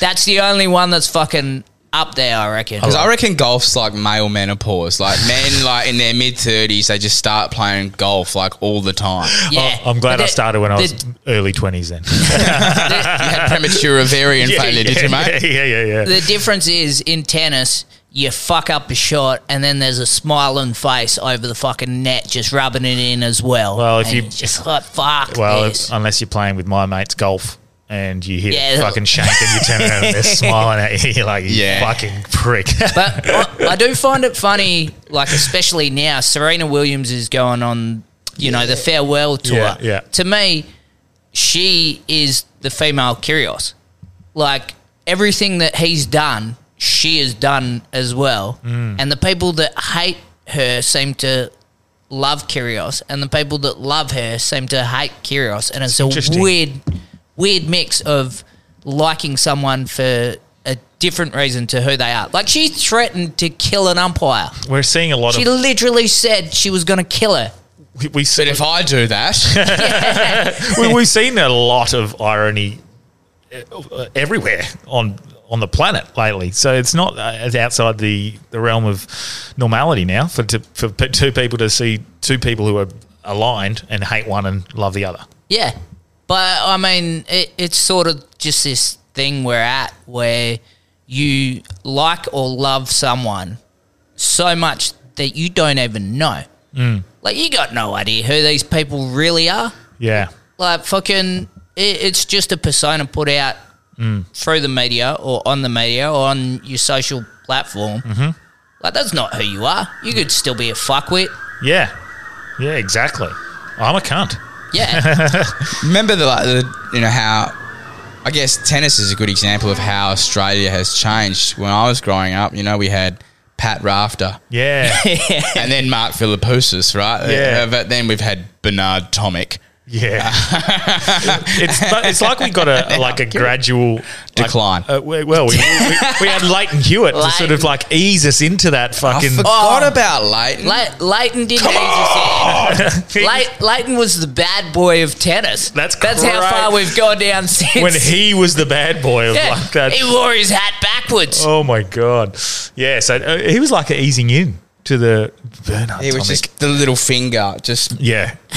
that's the only one that's fucking up there. I reckon. Because I reckon golf's like male menopause. Like men, like in their mid thirties, they just start playing golf like all the time. Yeah, I'm glad But I the- started when I was early 20s then. You had premature ovarian failure, did you, mate? Yeah, yeah, yeah. The difference is in tennis, you fuck up a shot, and then there's a smiling face over the fucking net, just rubbing it in as well. Well, if And you- you're just like fuck Well, this. if- unless you're playing with my mates golf and you hit Yeah. fucking shank and you turn around and they're smiling at you, you're like, you Yeah. fucking prick. But I, I do find it funny, like especially now, Serena Williams is going on, you know, the farewell tour. Yeah, yeah. To me, she is the female Kyrgios. Like everything that he's done, she has done as well. Mm. And the people that hate her seem to love Kyrgios, and the people that love her seem to hate Kyrgios. And it's a weird, weird mix of liking someone for a different reason to who they are. Like she threatened to kill an umpire. We're seeing a lot She of. She literally said she was going to kill her. We, we, But if I do that, we, we've seen a lot of irony uh, everywhere on on the planet lately. So it's not uh, as outside the, the realm of normality now for to, for p- two people to see two people who are aligned and hate one and love the other. Yeah. But I mean, it, it's sort of just this thing we're at where you like or love someone so much that you don't even know. Mm. Like, you got no idea who these people really are. Yeah. Like, fucking, it, it's just a persona put out Mm. through the media or on the media or on your social platform. Mm-hmm. Like, that's not who you are. You could still be a fuckwit. Yeah. Yeah, exactly. I'm a cunt. Yeah. remember the like the you know how I guess tennis is a good example of how Australia has changed. When I was growing up, you know, we had Pat Rafter Yeah. and then Mark Philippoussis, right? Yeah. But then we've had Bernard Tomic. Yeah, it's it's like we got a like a gradual like, Decline. uh, we- well, we, we, we had Lleyton Hewitt to sort of like ease us into that I fucking. forgot about Lleyton. Le- Lleyton didn't ease us in. Le- Lleyton was the bad boy of tennis. That's that's how far we've gone down since. when he was the bad boy of yeah, like that. he wore his hat backwards. Oh my god! Yeah, so uh, he was like easing in to the Bernard. He was just the little finger, just yeah,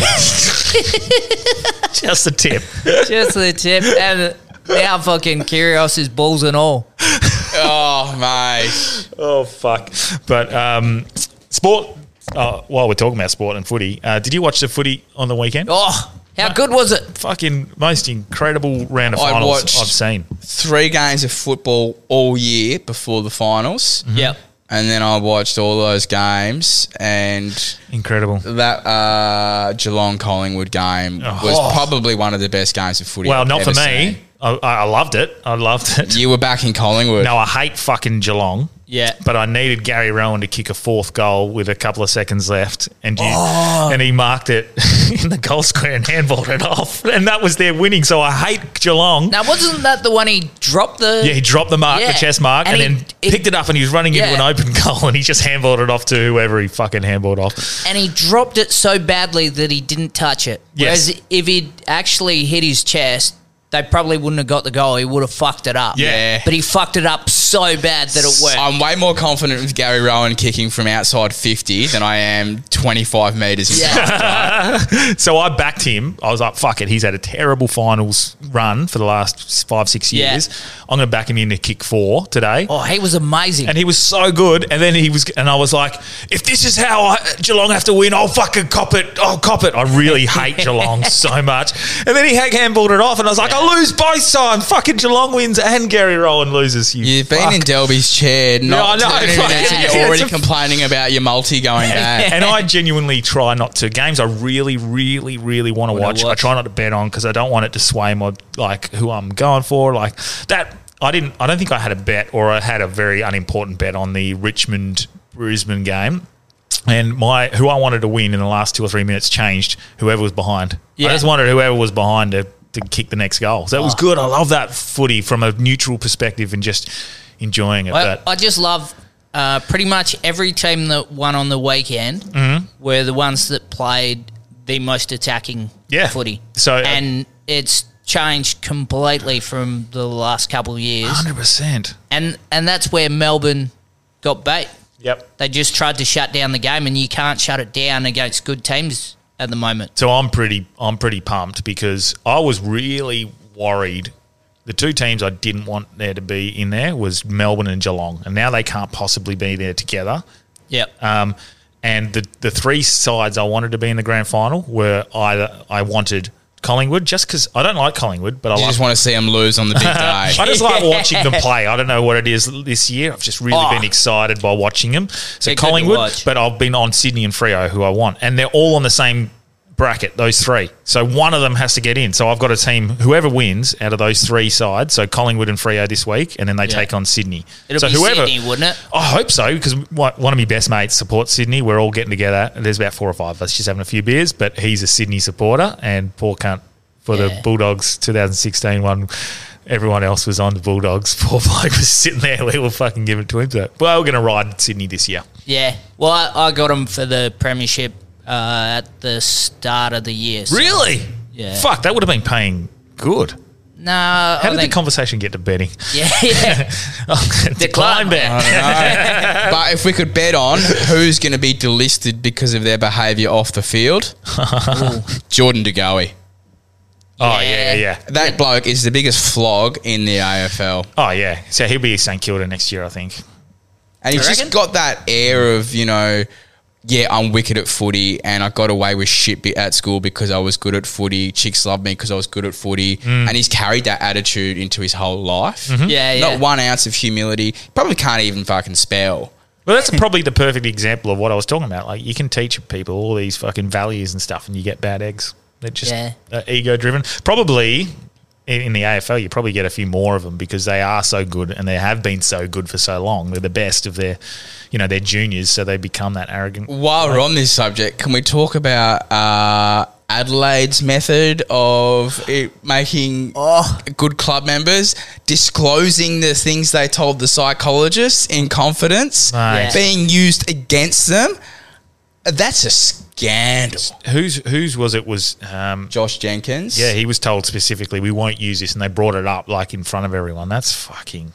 just the tip. Just the tip, and now fucking Kyrgios is balls and all. oh mate. Oh fuck! But um, sport. Uh, while we're talking about sport and footy, uh, did you watch the footy on the weekend? Oh, how good was it? Fucking most incredible round of I finals I've seen. Three games of football all year before the finals. Yep. And then I watched all those games and Incredible. that uh, Geelong Collingwood game was Oh. probably one of the best games of footy. Well, I've not for me. I, I loved it. I loved it. You were back in Collingwood. No, I hate fucking Geelong. Yeah. But I needed Gary Rohan to kick a fourth goal with a couple of seconds left, and you, Oh. and he marked it in the goal square and handballed it off, and that was their winning. So I hate Geelong. Now, wasn't that the one he dropped the? Yeah, he dropped the mark, Yeah. the chest mark, and, And then he- picked it up, and he was running into an open goal, and he just handballed it off to whoever he fucking handballed off. and he dropped it so badly that he didn't touch it. Yes. Whereas if he'd actually hit his chest, they probably wouldn't have got the goal. He would have fucked it up. Yeah. But he fucked it up so bad that it worked. I'm way more confident with Gary Rohan kicking from outside 50 than I am 25 metres yeah. So I backed him. I was like, fuck it. He's had a terrible finals run for the last five, six Yeah. years. I'm going to back him in to kick four today. Oh, he was amazing. And he was so good. And then he was, and I was like, if this is how I, Geelong have to win, I'll fucking cop it. I'll cop it. I really hate Geelong so much. And then he had handballed it off, and I was like, I lose both times. Fucking Geelong wins and Gary Rohan loses. You You've been in Delby's chair, not I know, turning fuck it yeah, you're yeah, already it's a- complaining about your multi going bad. and I genuinely try not to games I really, really, really want to Wanna watch, I watch. try not to bet on because I don't want it to sway my like who I'm going for. Like that, I didn't. I don't think I had a bet or I had a very unimportant bet on the Richmond Brisbane game. And my who I wanted to win in the last two or three minutes changed. Whoever was behind, Yeah. I just wanted whoever was behind to to kick the next goal. So it was Oh. good. I love that footy from a neutral perspective and just enjoying it. I, I just love uh, pretty much every team that won on the weekend Mhm. were the ones that played the most attacking Yeah. footy. So, uh, and it's changed completely from the last couple of years. hundred percent. And and that's where Melbourne got beat. Yep. They just tried to shut down the game, and you can't shut it down against good teams at the moment. So I'm pretty I'm pretty pumped because I was really worried. The two teams I didn't want there to be in there was Melbourne and Geelong, and now they can't possibly be there together. Yep. Um, and the the three sides I wanted to be in the grand final were either I wanted Collingwood just because I don't like Collingwood, but I like just want to see them lose on the big day. I just like watching them play. I don't know what it is this year. I've just really Oh. been excited by watching them. So They're Collingwood, but I've been on Sydney and Freo, who I want, and they're all on the same bracket. Those three. So one of them has to get in. So I've got a team. Whoever wins out of those three sides, so Collingwood and Freo this week, and then they Yeah. take on Sydney. It'll so be Sydney, wouldn't it? I hope so because one of my best mates supports Sydney. We're all getting together. There's about four or five of us just having a few beers, but he's a Sydney supporter and poor cunt for the Bulldogs 2016 one. Everyone else was on the Bulldogs. Poor bloke was sitting there. We were fucking giving it to him. So, well, we're going to ride Sydney this year. Yeah. Well, I, I got him for the premiership uh, at the start of the year. so- Really? Yeah. Fuck, that would have been paying good. No. How I did think, the conversation get to betting? Yeah. yeah. Decline bet. but if we could bet on who's going to be delisted because of their behaviour off the field, Jordan De Goey. Oh, yeah, yeah. yeah. That bloke is the biggest flog in the AFL. Oh, yeah. So he'll be at St Kilda next year, I think. And he's just got that air of, you know, yeah, I'm wicked at footy and I got away with shit bit at school because I was good at footy. Chicks love me because I was good at footy. Mm. And he's carried that attitude into his whole life. Mm-hmm. Yeah, yeah. Not one ounce of humility. Probably can't even fucking spell. Well, that's probably the perfect example of what I was talking about. Like, you can teach people all these fucking values and stuff, and you get bad eggs. They're just Yeah. uh, ego driven. Probably in, in the AFL, you probably get a few more of them because they are so good and they have been so good for so long. They're the best of their, you know, their juniors, so they become that arrogant. While we're on this subject, can we talk about uh, Adelaide's method of it making good club members disclosing the things they told the psychologists in confidence Mate. being used against them? That's a scandal. Whose whose was it? Was um, Josh Jenkins. yeah, he was told specifically we won't use this, and they brought it up like in front of everyone. That's fucking.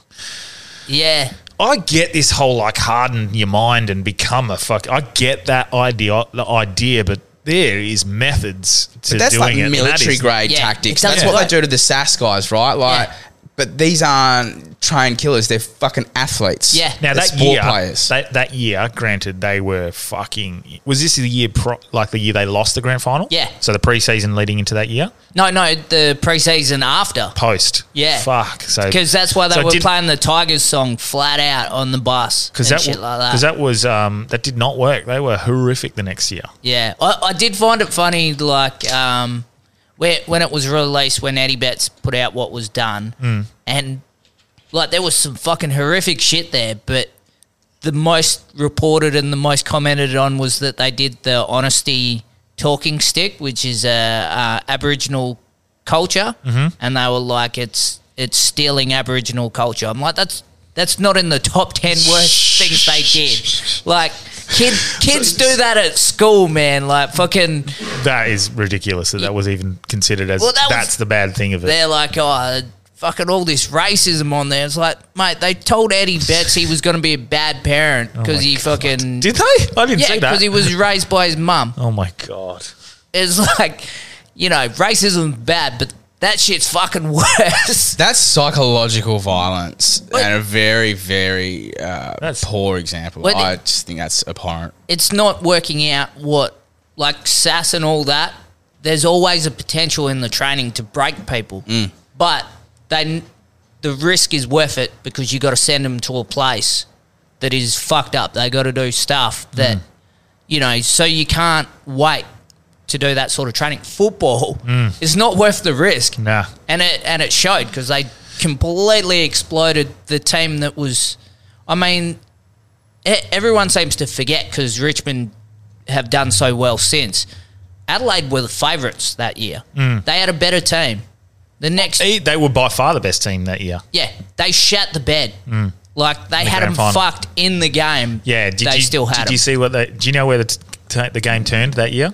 yeah. I get this whole like harden your mind and become a fuck. I get that idea, the idea, but there is methods to But that's doing like it. military is- grade Yeah, tactics. That's doesn't what they do to the SAS guys, right? Like, Yeah. But these aren't trained killers. They're fucking athletes. Yeah. Now They're that sport year, players. that, that year, granted, they were fucking. Was this the year pro, like the year they lost the grand final? Yeah. So the preseason leading into that year, No, no, the preseason after. post. Yeah. Fuck. So Because that's why they so were did- playing the Tigers song flat out on the bus. Because that, shit like that. because that was um, that did not work. They were horrific the next year. Yeah, I, I did find it funny, like um, where when it was released, when Eddie Betts put out what was done, Mm. and like there was some fucking horrific shit there, but the most reported and the most commented on was that they did the honesty talking stick, which is a, uh Aboriginal culture, Mm-hmm. and they were like, it's it's stealing Aboriginal culture. I'm like, that's that's not in the top ten worst things they did. Like, kid, kids do that at school, man. Like, fucking, That is ridiculous that that was even considered as Well, that was- that's the bad thing of it. they're like, oh, fucking all this racism on there. It's like, mate, they told Eddie Betts he was going to be a bad parent because Oh my he fucking Did they? I didn't yeah, see that. because he was raised by his mum. oh my god. It's like, you know, racism's bad, but that shit's fucking worse. That's psychological violence But- and a very, very uh, That's- poor example. Well, I just think that's abhorrent. it's not working out what like SAS and all that. There's always a potential in the training to break people, Mm. but they the risk is worth it because you got to send them to a place that is fucked up. They got to do stuff that Mm. you know, so you can't wait to do that sort of training. Football is not worth the risk, Mm. Nah. and it and it showed because they completely exploded the team that was. I mean, everyone seems to forget because Richmond have done so well since. Adelaide were the favourites that year. Mm. They had a better team, The next, They they were by far the best team that year. yeah, they shat the bed. Like they the had them final. fucked in the game. Yeah, did they you still had did them. you see what they? Do you know where the t- t- the game turned that year?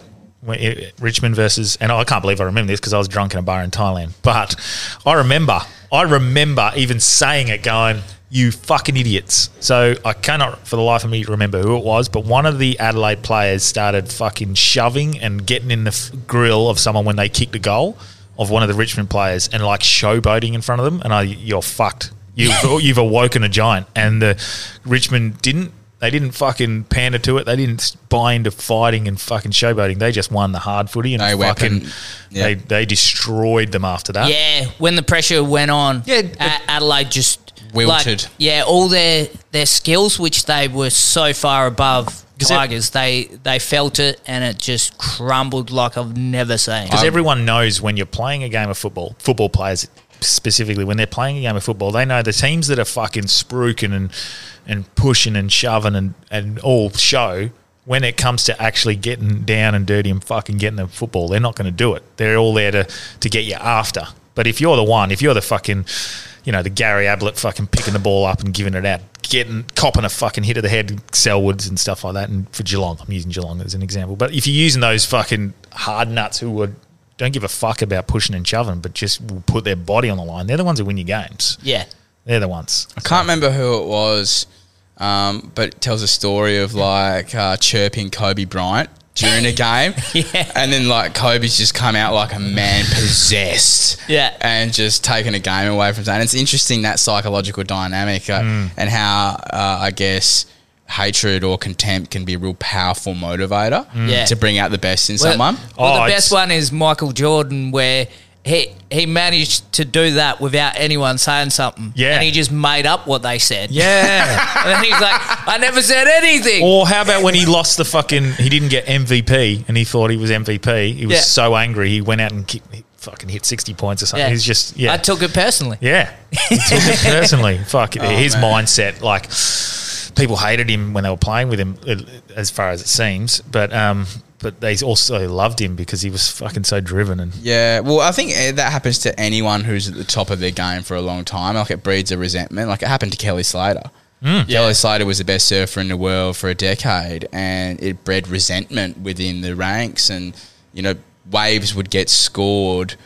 It, Richmond versus, and I can't believe I remember this because I was drunk in a bar in Thailand. But I remember, I remember even saying it, going, "You fucking idiots!" So I cannot, for the life of me, remember who it was. But one of the Adelaide players started fucking shoving and getting in the f- grill of someone when they kicked a goal of one of the Richmond players and like showboating in front of them, and I, you're fucked. You've you've awoken a giant, and the Richmond didn't. They didn't fucking pander to it. They didn't buy into fighting and fucking showboating. They just won the hard footy and They fucking weapon- yeah. they they destroyed them after that. Yeah, when the pressure went on, Yeah, A- Adelaide just Wilted. like, yeah, all their their skills, which they were so far above 'Cause it- Tigers, they they felt it and it just crumbled like I've never seen. Because um, everyone knows when you're playing a game of football, football players specifically, when they're playing a game of football, they know the teams that are fucking spruiking and, and pushing and shoving and, and all show, when it comes to actually getting down and dirty and fucking getting the football, they're not going to do it. They're all there to, to get you after. But if you're the one, if you're the fucking, you know, the Gary Ablett fucking picking the ball up and giving it out, getting copping a fucking hit of the head, Selwoods and stuff like that, and for Geelong, I'm using Geelong as an example. But if you're using those fucking hard nuts who would don't give a fuck about pushing and shoving, but just will put their body on the line, they're the ones who win your games. yeah, They're the ones. I can't remember who it was, um, but it tells a story of like uh, chirping Kobe Bryant during a game. Yeah. And then like Kobe's just come out like a man possessed. Yeah. And just taken a game away from that. And it's interesting that psychological dynamic uh, Mm. and how uh, I guess hatred or contempt can be a real powerful motivator mm. Yeah. to bring out the best in Well- someone. Well, Oh, the best one is Michael Jordan, where he he managed to do that without anyone saying something. Yeah. and he just made up what they said. Yeah. and then he's like, "I never said anything." or how about when he lost the fucking, he didn't get MVP and he thought he was MVP. He was Yeah. so angry he went out and kicked, he fucking hit 60 points or something. Yeah. He's just, yeah. I took it personally. Yeah, he took it personally. Fuck Oh, his mindset. Like people hated him when they were playing with him, uh, as far as it seems. But um, but they also loved him because he was fucking so driven and Yeah, well, I think eh, that happens to anyone who's at the top of their game for a long time. Like it breeds a resentment. Like it happened to Kelly Slater. Kelly Slater was the best surfer in the world for a decade, and it bred resentment within the ranks. And you know, waves would get scored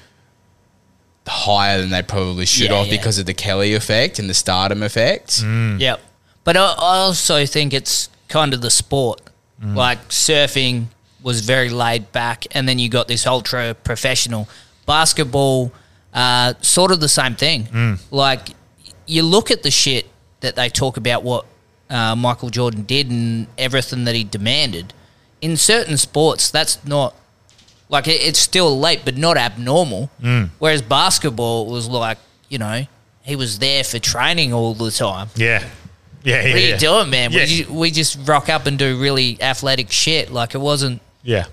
higher than they probably should Yeah, have yeah. because of the Kelly effect and the stardom effect. Yep. But I, I also think it's kind of the sport. Like surfing was very laid back, and then you got this ultra professional. Basketball, uh, sort of the same thing. Like you look at the shit that they talk about what uh, Michael Jordan did and everything that he demanded. In certain sports, that's not like it, it's still late, but not abnormal. Whereas basketball was like, you know, he was there for training all the time. yeah, yeah, yeah. What are you yeah. doing, man? Yeah. We, just, we just rock up and do really athletic shit. Like it wasn't, Yeah,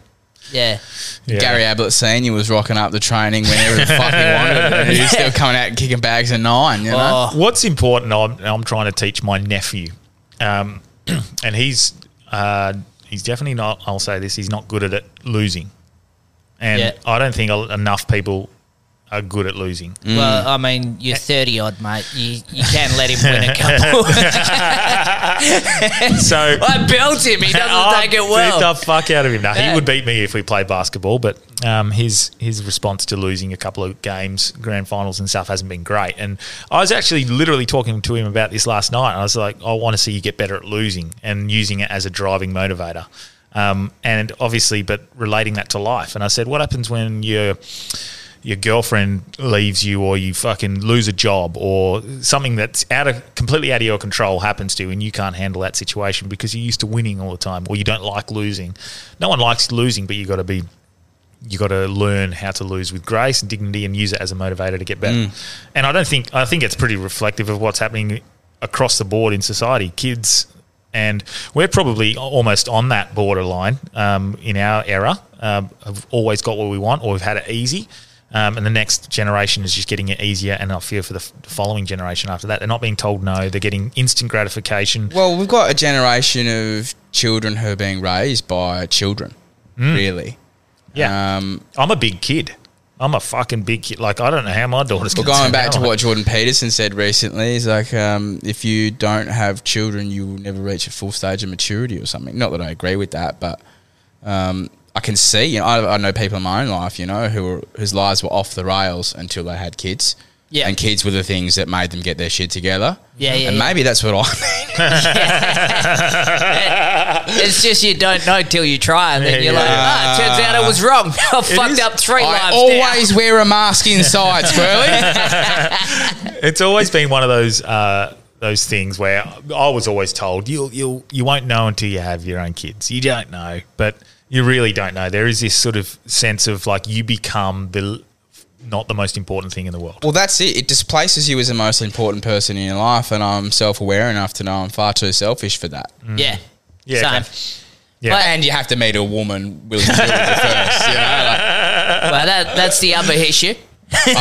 yeah. yeah. Gary Ablett Senior was rocking up the training whenever the fuck he wanted, and he was still coming out and kicking bags at nine. You know, Oh, What's important, I'm, I'm trying to teach my nephew, um, and he's uh, he's definitely not. I'll say this: he's not good at it losing, and Yeah. I don't think enough people are good at losing. well, I mean, you're 30 odd, mate. You, you can let him win a couple. So I built him. He doesn't I take it well. beat well. the fuck out of him. Now he Yeah. would beat me if we played basketball, but um, his his response to losing a couple of games, grand finals and stuff, hasn't been great. And I was actually literally talking to him about this last night. I was like, I want to see you get better at losing and using it as a driving motivator. Um, and obviously, but relating that to life. And I said, what happens when you're your girlfriend leaves you or you fucking lose a job or something that's out of completely out of your control happens to you and you can't handle that situation because you're used to winning all the time or you don't like losing. No one likes losing, but you got to be you got to learn how to lose with grace and dignity and use it as a motivator to get better. And I don't think I think it's pretty reflective of what's happening across the board in society. Kids and we're probably almost on that borderline um, in our era. Um, have always got what we want, or we've had it easy. Um, and the next generation is just getting it easier, and I fear for the f- following generation after that. They're not being told no; they're getting instant gratification. Well, we've got a generation of children who are being raised by children, really. Yeah, Um, I'm a big kid. I'm a fucking big kid. Like I don't know how my daughter's. Well, going back to Like, what Jordan Peterson said recently, he's like um, if you don't have children, you will never reach a full stage of maturity or something. Not that I agree with that, but um, I can see. You know, I, I know people in my own life, you know, who were, whose lives were off the rails until they had kids. Yeah. and kids were the things that made them get their shit together. Yeah, yeah, and yeah. maybe that's what I mean. It's just you don't know till you try, and then Yeah, you're like, yeah. ah, it turns out I was wrong. I fucked is- up three I lives. always wear a mask inside, Squirly. it's always been one of those uh, those things where I was always told you'll you'll you won't know until you have your own kids. You don't know, but you really don't know. There is this sort of sense of like you become the not the most important thing in the world. Well, that's it. It displaces you as the most important person in your life, and I'm self-aware enough to know I'm far too selfish for that. now. Yeah, Yeah, same. okay. Yeah. And you have to meet a woman willing to do it first. You know, like, Well, that that's the other issue. I,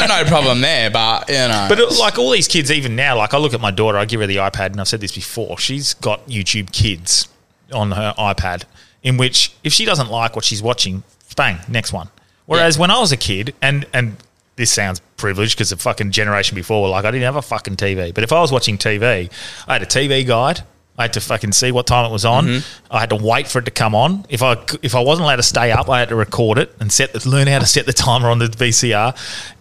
got, got no problem there, but you know, But uh, like all these kids, even now, like I look at my daughter, I give her the iPad, and I've said this before. She's got YouTube Kids on her iPad, in which if she doesn't like what she's watching, bang, next one. Whereas when I was a kid, and and this sounds privileged because the fucking generation before were like I didn't have a fucking TV, but if I was watching TV, I had a TV guide. I had to fucking see what time it was on. Mm-hmm. I had to wait for it to come on. If I if I wasn't allowed to stay up, I had to record it and set the, learn how to set the timer on the VCR.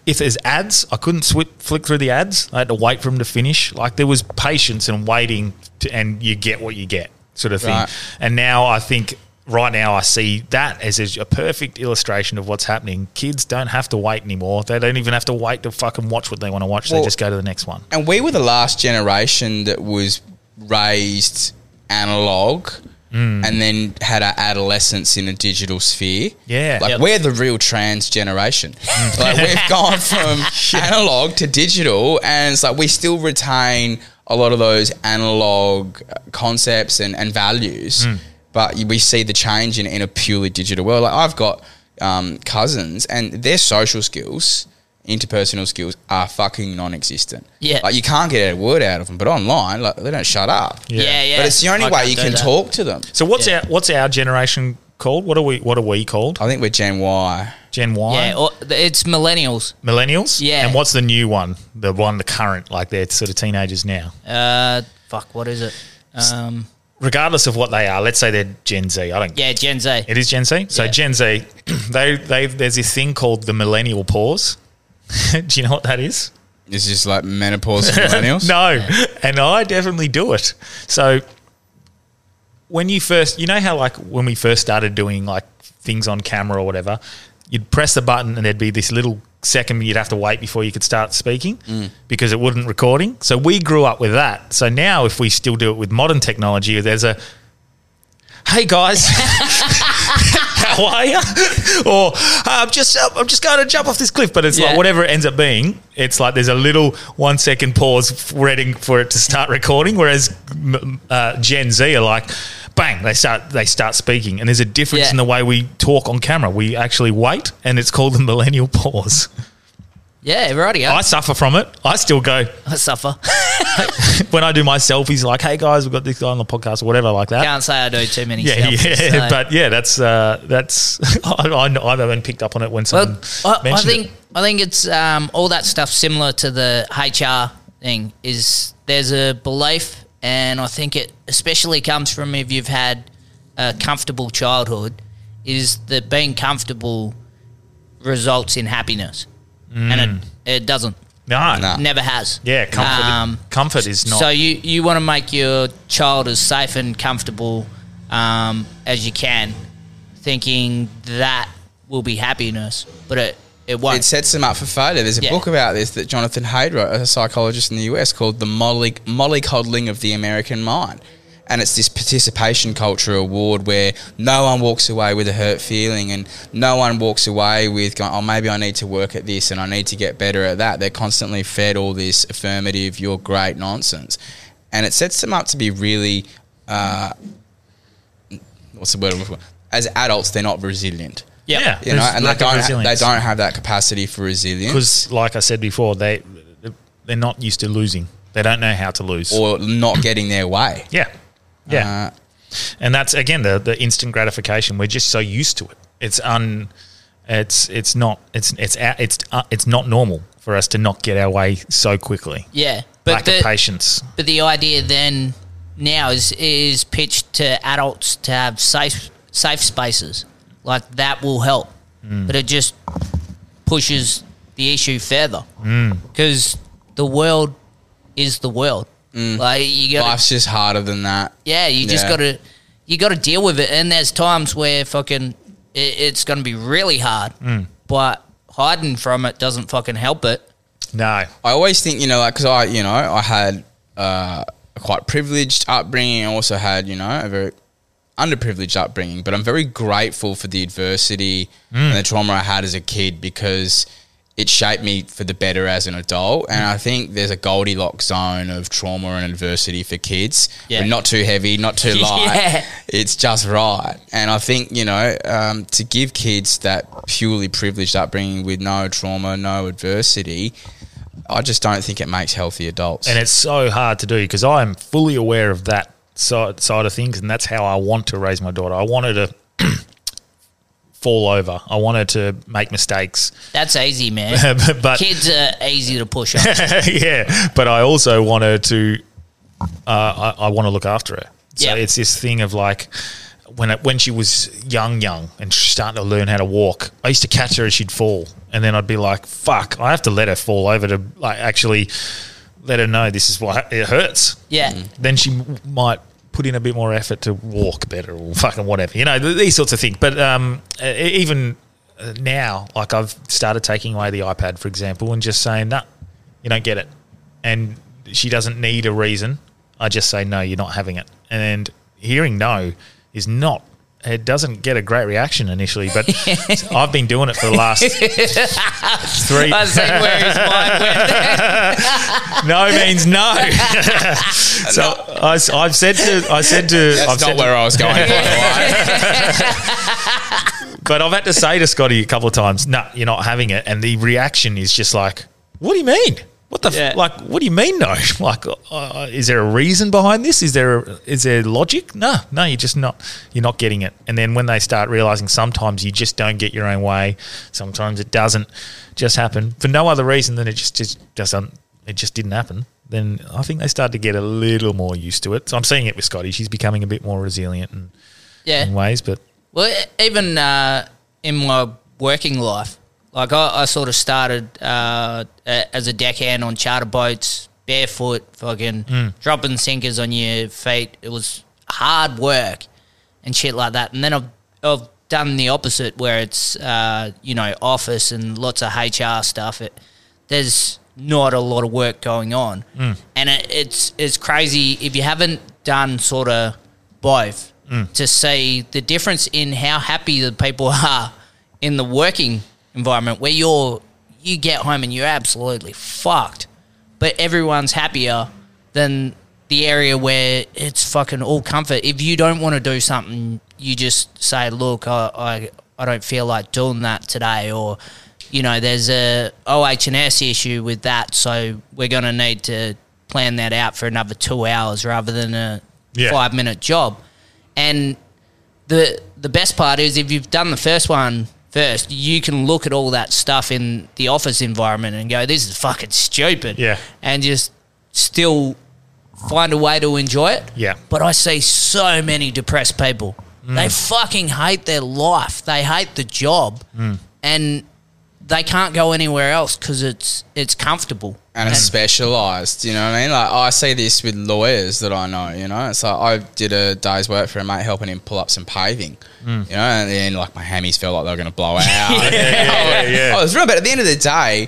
If there's ads, I couldn't swi flick through the ads. I had to wait for them to finish. Like there was patience and waiting, to, and you get what you get, sort of thing. Right. And now I think right now I see that as a, a perfect illustration of what's happening. Kids don't have to wait anymore. They don't even have to wait to fucking watch what they want to watch. Well- they just go to the next one. and we were the last generation that was raised analog. Hmm. And then had our adolescence in a digital sphere. Yeah. Like Yep. we're the real trans generation. like we've gone from analog to digital and it's like we still retain a lot of those analog concepts and, and values. Hmm. But we see the change in, in a purely digital world. Like I've got um, cousins and their social skills, interpersonal skills are fucking non-existent. Yeah. Like you can't get a word out of them, but online, like they don't shut up. Yeah, yeah. But it's the only I way can't you can that. talk to them. So what's Yeah. our what's our generation called? What are we what are we called? I think we're Gen Y. Gen Y. Yeah, or, it's millennials. Millennials? Yeah. And what's the new one? The one, the current, like they're sort of teenagers now. Uh, fuck, what is it? Um, Regardless of what they are, let's say they're Gen Z. I don't yeah, Gen Z. It is Gen Z. So Yeah. Gen Z, they they there's this thing called the millennial pause. do you know what that is? It's just like menopause for millennials. no, and I definitely do it. So when you first, you know how like when we first started doing like things on camera or whatever, you'd press the button and there'd be this little second you'd have to wait before you could start speaking because it wouldn't recording. So we grew up with that. So now if we still do it with modern technology, there's a hey guys. How are you? or "Uh, I'm just I'm just going to jump off this cliff, but it's Yeah. like whatever it ends up being. It's like there's a little one second pause waiting for it to start recording. Whereas uh, Gen Z are like, bang, they start they start speaking, and there's a difference Yeah. in the way we talk on camera. We actually wait, and it's called the millennial pause. Yeah, righty. I I, suffer from it. I still go I suffer. when I do my selfies, like, hey guys, we've got this guy on the podcast or whatever, like that. Can't say I do too many Yeah, selfies. yeah, so- but yeah, that's uh, that's I, I, I've even picked up on it when someone Well, I, I think it. I think it's um, all that stuff similar to the HR thing. Is there's a belief, and I think it especially comes from if you've had a comfortable childhood, is that being comfortable results in happiness, and it it doesn't. No, No. Never has. yeah, comfort. Um, comfort is not. So you, you want to make your child as safe and comfortable um, as you can, thinking that will be happiness, but it, it won't. It sets them up for failure. There's a Yeah. book about this that Jonathan Haidt wrote, a psychologist in the US, called The Molly, mollycoddling of the American Mind. And it's this participation culture award where no one walks away with a hurt feeling and no one walks away with going, oh, maybe I need to work at this and I need to get better at that. They're constantly fed all this affirmative, you're great nonsense. And it sets them up to be really, uh, what's the word? I'm looking for? As adults, they're not resilient. Yep. yeah, You know, and they don't, ha- they don't have that capacity for resilience. because, like I said before, they they're not used to losing. They don't know how to lose. or not getting their way. yeah, yeah, Uh, and that's again the the instant gratification. We're just so used to it. It's un. It's it's not it's it's a- it's uh, it's not normal for us to not get our way so quickly. Yeah, Lack but of the, patience. but the idea then now is is pitched to adults to have safe safe spaces like that will help, Mm. but it just pushes the issue further Mm. because the world is the world. Like you got Life's just harder than that. Yeah, you just Yeah. got to you got to deal with it. And there's times where fucking it, it's going to be really hard, Mm. but hiding from it doesn't fucking help it. No, I always think, you know, like, because I, you know, I had uh, a quite privileged upbringing. I also had, you know, a very underprivileged upbringing, but I'm very grateful for the adversity and the trauma I had as a kid because it shaped me for the better as an adult. And I think there's a Goldilocks zone of trauma and adversity for kids. Yeah. But not too heavy, not too light. Yeah. It's just right. And I think, you know, um, to give kids that purely privileged upbringing with no trauma, no adversity, I just don't think it makes healthy adults. and it's so hard to do because I am fully aware of that side side of things, and that's how I want to raise my daughter. I want her to fall over. I want her to make mistakes. That's easy, man. But- kids are easy to push up. yeah, but I also want her to. Uh, I, I want to look after her. So Yeah. it's this thing of like when it, when she was young, young, and starting to learn how to walk. I used to catch her as she'd fall, and then I'd be like, "Fuck!" I have to let her fall over to like actually let her know this is why it hurts. Yeah. Then she m- might put in a bit more effort to walk better or fucking whatever. You know, th- these sorts of things. But um, even uh, now, like I've started taking away the iPad, for example, and just saying, "No, you don't get it," and she doesn't need a reason. I just say, "No, you're not having it," and hearing no is not. It doesn't get a great reaction initially, but I've been doing it for the last three. I see where his mind went. no means no. so I, have said to I said to That's I've said not where to, I was going. by the way. but I've had to say to Scotty a couple of times, "No, you're not having it," and the reaction is just like, "What do you mean? What the f- like? What do you mean no? Like, uh, is there a reason behind this? Is there is there logic? No, no, you're just not you're not getting it. And then when they start realizing sometimes you just don't get your own way, sometimes it doesn't just happen for no other reason than it just just doesn't it just didn't happen. Then I think they start to get a little more used to it. So I'm seeing it with Scotty. She's becoming a bit more resilient in, Yeah. in ways, but Well, even uh, in my working life, like I, I sort of started uh, as a deckhand on charter boats, barefoot, fucking Mm. dropping sinkers on your feet. It was hard work and shit like that. And then I've, I've done the opposite, where it's uh, you know office and lots of HR stuff. It, there's not a lot of work going on, Mm. and it, it's it's crazy if you haven't done sort of both Mm. to see the difference in how happy the people are in the working environment where you're you get home and you're absolutely fucked, but everyone's happier than the area where it's fucking all comfort. If you don't want to do something, you just say, "Look, I I, I don't feel like doing that today," or you know, there's a OH&S issue with that, so we're going to need to plan that out for another two hours rather than a Yeah. five minute job. And the the best part is if you've done the first one first, you can look at all that stuff in the office environment and go, "This is fucking stupid," Yeah. and just still find a way to enjoy it. Yeah. But I see so many depressed people. They mm. fucking hate their life. They hate the job, mm. and they can't go anywhere else because it's it's comfortable. and it's specialised. You know what I mean? Like I see this with lawyers that I know. You know, it's like I did a day's work for a mate helping him pull up some paving. Mm. You know, and then like my hammies felt like they were going to blow out. yeah, yeah, yeah. I was real, but at the end of the day.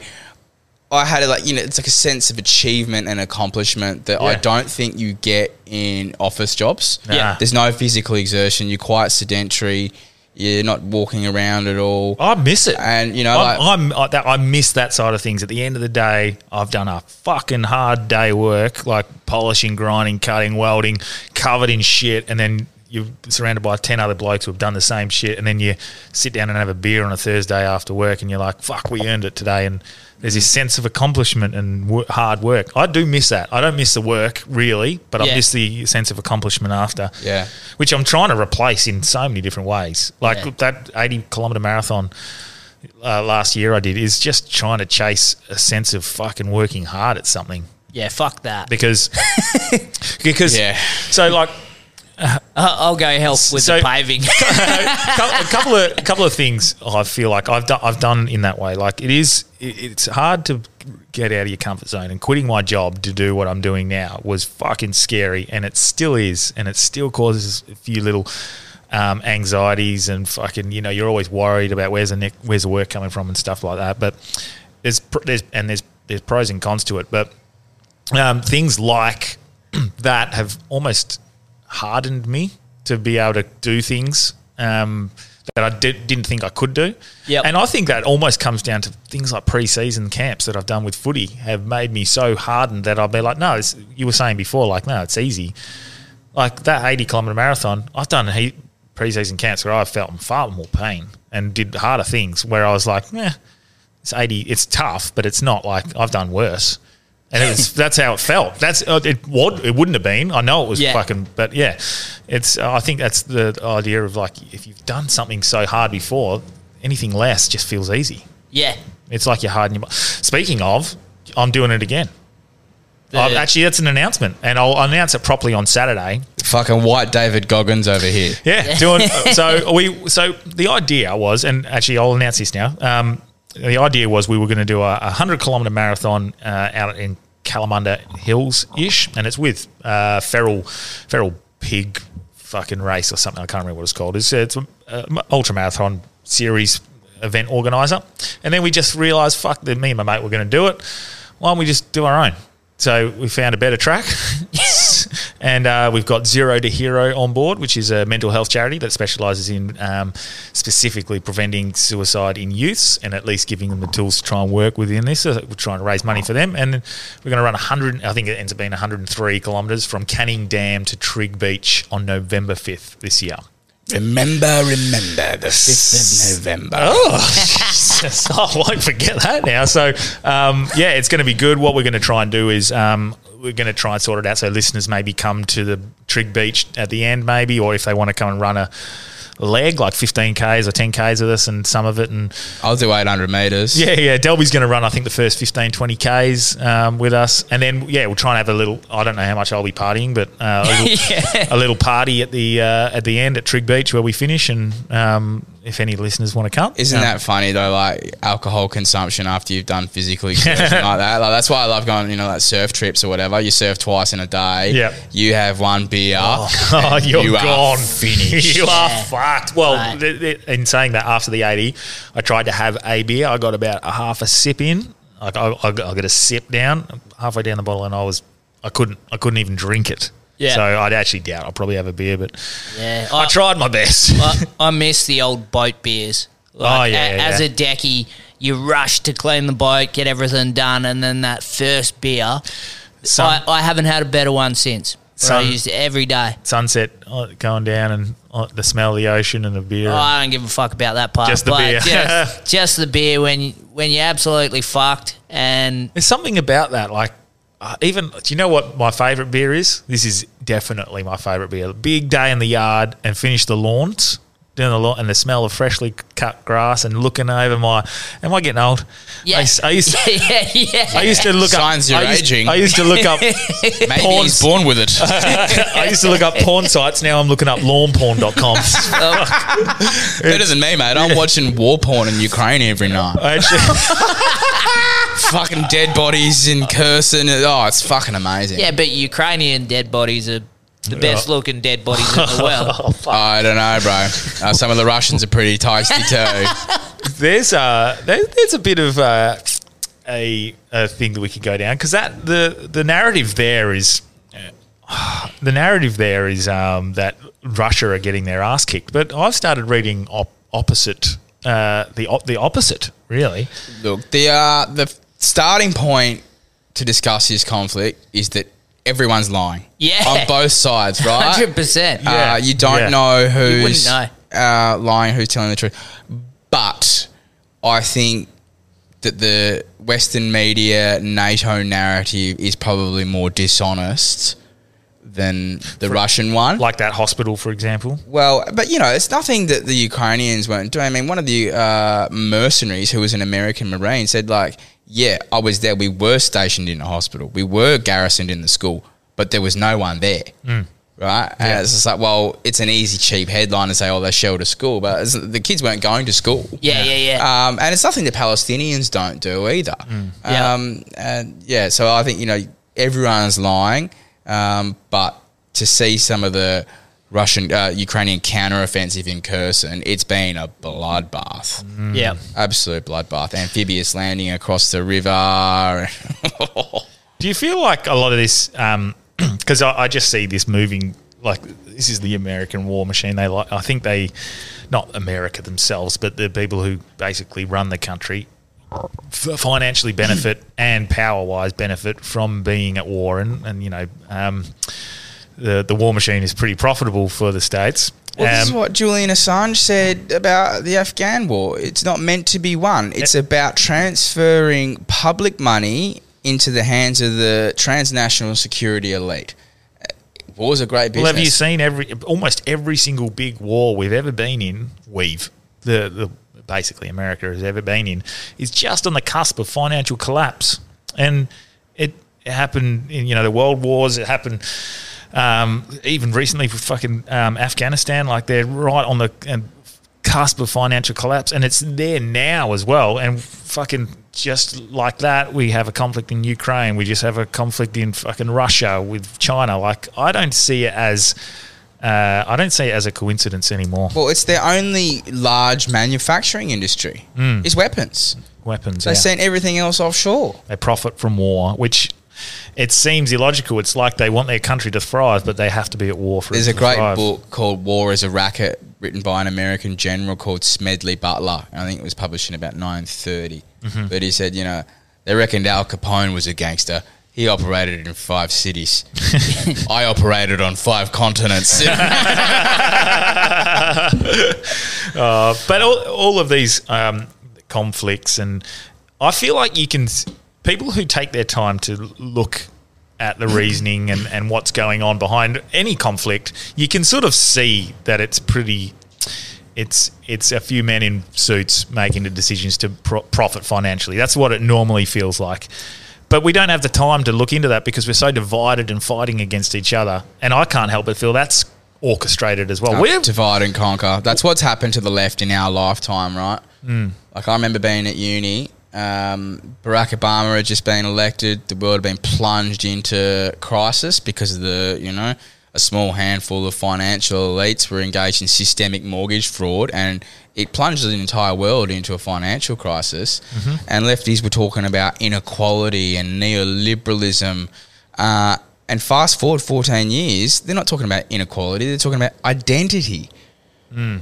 I had a, like you know it's like a sense of achievement and accomplishment that I don't think you get in office jobs. Nah. There's no physical exertion. You're quite sedentary. You're not walking around at all. I miss it. And you know, I'm, I'm I, that, I miss that side of things. At the end of the day, I've done a fucking hard day work, like polishing, grinding, cutting, welding, covered in shit, and then you're surrounded by ten other blokes who have done the same shit, and then you sit down and have a beer on a Thursday after work, and you're like, "Fuck, we earned it today." And there's this sense of accomplishment and hard work. I do miss that. I don't miss the work really, but I miss the sense of accomplishment after yeah. which I'm trying to replace in so many different ways. Like Yeah. that 80 kilometer marathon uh, last year I did is just trying to chase a sense of fucking working hard at something Yeah, fuck that. because because Yeah. so like I- I'll go help with So- the paving. a couple of a couple of things I feel like I've done I've done in that way. Like it is, it's hard to get out of your comfort zone. And quitting my job to do what I'm doing now was fucking scary, and it still is, and it still causes a few little um, anxieties and fucking. You know, you're always worried about where's the neck, where's the work coming from and stuff like that. But there's there's and there's there's pros and cons to it, but um, things like that have almost hardened me to be able to do things um, that I did, didn't think I could do. Yep. And I think that almost comes down to things like pre-season camps that I've done with footy have made me so hardened that I'll be like, no, it's, you were saying before, like, no, it's easy. Like that 80 kilometre marathon, I've done heat pre-season camps where I felt far more pain and did harder things where I was like, eh, it's 80, it's tough, but it's not like I've done worse. And it was, that's how it felt. That's uh, it. Would it wouldn't have been. I know it was Yeah. fucking, but yeah, it's. Uh, I think that's the idea of like if you've done something so hard before, anything less just feels easy. yeah. It's like you're hardening your. Speaking of, I'm doing it again. The- I've- actually, that's an announcement, and I'll announce it properly on Saturday. Fucking white David Goggins over here. Yeah, doing so. We so the idea was, and actually, I'll announce this now. Um, the idea was we were going to do a, a hundred kilometer marathon uh, out in Kalamunda Hills ish, and it's with uh, feral feral pig fucking race or something. I can't remember what it's called. It's it's an ultra marathon series event organizer, and then we just realised, fuck, that me and my mate were going to do it. Why don't we just do our own? So we found a better track. and uh, we've got Zero to Hero on board, which is a mental health charity that specialises in um, specifically preventing suicide in youths and at least giving them the tools to try and work within this. So we're trying to raise money for them. And we're going to run 100, I think it ends up being 103 kilometres from Canning Dam to Trig Beach on November 5th this year. Remember, remember the 5th of November. Oh, Jesus. I won't forget that now. So, um, yeah, it's going to be good. What we're going to try and do is um, we're going to try and sort it out so listeners maybe come to the Trig Beach at the end, maybe, or if they want to come and run a leg, like 15Ks or 10Ks with us and some of it. And I'll do 800 metres. yeah, yeah, Delby's going to run, I think, the first 15, 20Ks um, with us. And then, yeah, we'll try and have a little, I don't know how much I'll be partying, but uh, a, little, a little party at the uh, at the end at Trig Beach where we finish. And um, if any listeners want to come. Isn't um, that funny though? Like alcohol consumption after you've done physical exertion like that. Like that's why I love going, you know, like surf trips or whatever. You surf twice in a day. Yep. You have one beer. Oh, you're You are gone. finished. you are Yeah. fucked. Well, Right. th- th- in saying that, after the 80, I tried to have a beer. I got about a half a sip in. Like I, I, I got a sip down, halfway down the bottle, and I was, I couldn't, I couldn't even drink it. Yeah. So I'd actually doubt I'll probably have a beer, but Yeah. I tried my best. I, I miss the old boat beers. Like, Oh, yeah, a- As a decky, you rush to clean the boat, get everything done, and then that first beer. Some- I, I haven't had a better one since. But I used it every day. Sunset uh, going down and uh, the smell of the ocean and the beer. Oh, I don't give a fuck about that part. Just the but beer. Just, just the beer when you, when you're absolutely fucked and There's something about that. Like, uh, even, do you know what my favourite beer is? This is definitely my favourite beer. Big day in the yard and finish the lawns, doing the lawn, and the smell of freshly cut grass and looking over my. Am I getting old? yeah, I, used- I used to. yeah, yeah. I used to look Signs up. you're I used, aging. I used to look up. Maybe Porn- he's born with it. I used to look up porn sites. Now I'm looking up lawnporn.com. Better than me, mate. I'm watching war porn in Ukraine every night. I actually, fucking dead bodies in cursing. Oh, it's fucking amazing. Yeah, but Ukrainian dead bodies are the best looking dead bodies in the world. I don't know, bro. Uh, some of the Russians are pretty tasty too. there's uh there, there's a bit of uh, a a thing that we could go down because that the the narrative there is uh, the narrative there is um, that Russia are getting their ass kicked, but I've started reading op- opposite uh, the op- the opposite really. Look, the uh, the starting point to discuss this conflict is that everyone's lying. Yeah. on both sides, right? Hundred percent. Yeah. Uh, you don't Yeah. know who's know. Uh, lying, who's telling the truth. But I think that the Western media NATO narrative is probably more dishonest than the Russian one. Like that hospital, for example. Well, but you know, it's nothing that the Ukrainians weren't doing. I mean, one of the uh, mercenaries who was an American Marine said, like, yeah, I was there. We were stationed in a hospital. We were garrisoned in the school, but there was no one there. Mm. Right? And it's just like, well, it's an easy, cheap headline to say, oh, they shelled a school, but it's, the kids weren't going to school. Yeah, yeah, yeah. Um, and it's nothing the Palestinians don't do either. Yeah. Um, and yeah, so I think, you know, everyone's lying, um, but to see some of the Russian, uh, Ukrainian counteroffensive in Kherson, it's been a bloodbath. Yeah. Absolute bloodbath. Amphibious landing across the river. Do you feel like a lot of this? Because I, I just see this moving. Like this is the American war machine. They like. I think they, not America themselves, but the people who basically run the country, financially benefit and power wise benefit from being at war. And and you know, um, the the war machine is pretty profitable for the states. Well, this is Um, what Julian Assange said about the Afghan war. It's not meant to be won. It's about transferring public money into the hands of the transnational security elite. Uh, War's a great business. Well, have you seen every almost every single big war we've ever been in? We've the the basically America has ever been in is just on the cusp of financial collapse, and it, it happened in you know the world wars. It happened. Um, even recently for fucking um, Afghanistan, like they're right on the um, cusp of financial collapse, and it's there now as well. And fucking just like that, we have a conflict in Ukraine. We just have a conflict in fucking Russia with China. Like I don't see it as uh, I don't see it as a coincidence anymore. Well, it's their only large manufacturing industry Mm. is weapons. Weapons. They yeah. send everything else offshore. They profit from war, which it seems illogical. It's like they want their country to thrive, but they have to be at war for it. There's it a great thrive. book called War is a Racket, written by an American general called Smedley Butler. And I think it was published in about 930. Mhm. But he said, you know, they reckoned Al Capone was a gangster. He operated in five cities. I operated on five continents. uh, but all, all of these um, conflicts, and I feel like you can, people who take their time to look at the reasoning and, and what's going on behind any conflict, you can sort of see that it's pretty. It's it's a few men in suits making the decisions to pro- profit financially. That's what it normally feels like. But we don't have the time to look into that because we're so divided and fighting against each other. And I can't help but feel that's orchestrated as well. We're divide and conquer. That's what's happened to the left in our lifetime, right? Mm. Like I remember being at uni. Um, Barack Obama had just been elected. The world had been plunged into crisis because of the, you know, a small handful of financial elites were engaged in systemic mortgage fraud, and it plunged the entire world into a financial crisis. Mhm. And lefties were talking about inequality and neoliberalism. Uh, and fast forward 14 years, they're not talking about inequality, they're talking about identity. Mm.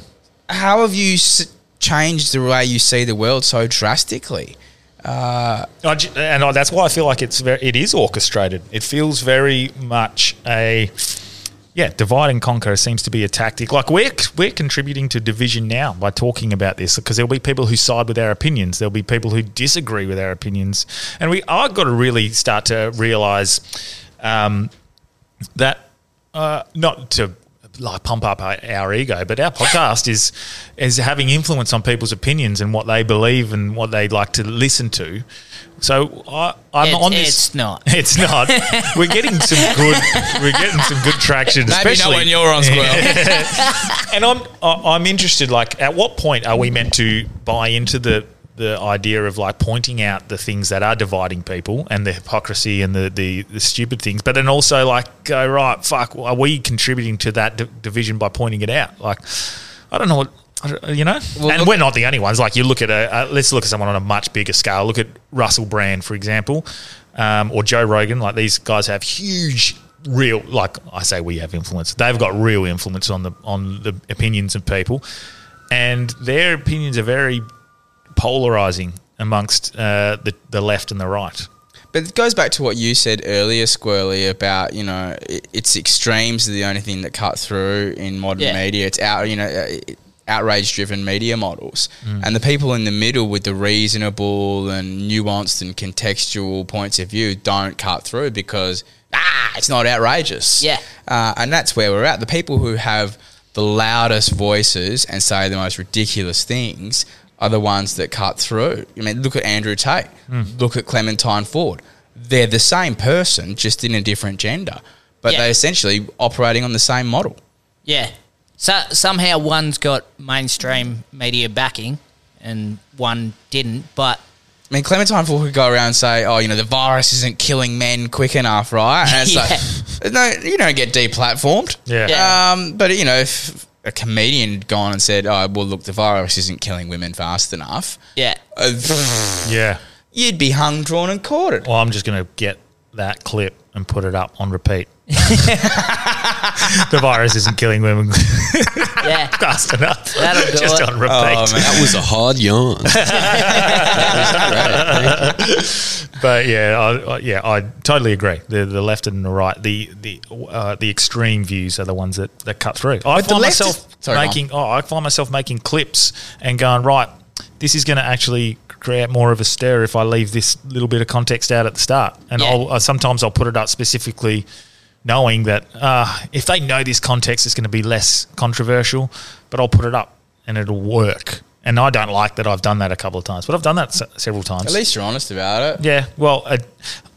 How have you s- changed the way you see the world so drastically? Uh, and I, that's why I feel like it's very, it is orchestrated. It feels very much a yeah, divide and conquer seems to be a tactic. Like we're we're contributing to division now by talking about this because there'll be people who side with our opinions. There'll be people who disagree with our opinions, and we I've got to really start to realize um, that uh, not to like pump up our, our ego, but our podcast is is having influence on people's opinions and what they believe and what they like to listen to. So I, I'm It's- on this. it's not. It's not. we're getting some good. We're getting some good traction. Maybe not especially when you're on, Squirrel. and I'm I'm interested. Like, at what point are we meant to buy into the the idea of like pointing out the things that are dividing people and the hypocrisy and the the, the stupid things, but then also like go right, fuck, are we contributing to that di- division by pointing it out? Like, I don't know what. You know, and we're not the only ones. Like you look at a, uh, let's look at someone on a much bigger scale. Look at Russell Brand, for example, um, or Joe Rogan. Like these guys have huge, real. Like I say, we have influence. They've got real influence on the on the opinions of people, and their opinions are very polarizing amongst uh, the the left and the right. But it goes back to what you said earlier, Squirly, about you know it, it's extremes are the only thing that cut through in modern Yeah. media. It's out you know uh, outrage-driven media models, Mm. and the people in the middle with the reasonable and nuanced and contextual points of view don't cut through because ah it's not outrageous. Yeah. Uh, and that's where we're at. The people who have the loudest voices and say the most ridiculous things are the ones that cut through. I mean, look at Andrew Tate. Look at Clementine Ford. They're the same person, just in a different gender, but Yeah. they're essentially operating on the same model. Yeah. So somehow one's got mainstream media backing and one didn't, but I mean, Clementine Ford could go around and say, "Oh, you know, the virus isn't killing men quick enough, right?" And it's like, no, you don't get deplatformed. Yeah. Yeah. Um, but you know, if a comedian gone and said, "Oh, well, look, the virus isn't killing women fast enough," yeah. uh, Yeah. you'd be hung, drawn, and quartered. Well, I'm just going to get that clip and put it up on repeat. the virus isn't killing women Yeah. fast enough. That'll do just it. on repeat. Oh, man. That was a hard yawn. But yeah, I, I, yeah, I totally agree. The the left and the right, the the uh, the extreme views are the ones that, that cut through. I find left is- myself Sorry, making oh, I find myself making clips and going right. This is going to actually create more of a stir if I leave this little bit of context out at the start. And Yeah. I'll, uh, sometimes I'll put it up specifically, knowing that uh, if they know this context, it's going to be less controversial. But I'll put it up and it'll work. And I don't like that I've done that a couple of times, but I've done that se- several times. At least you're honest about it. Yeah, well, I,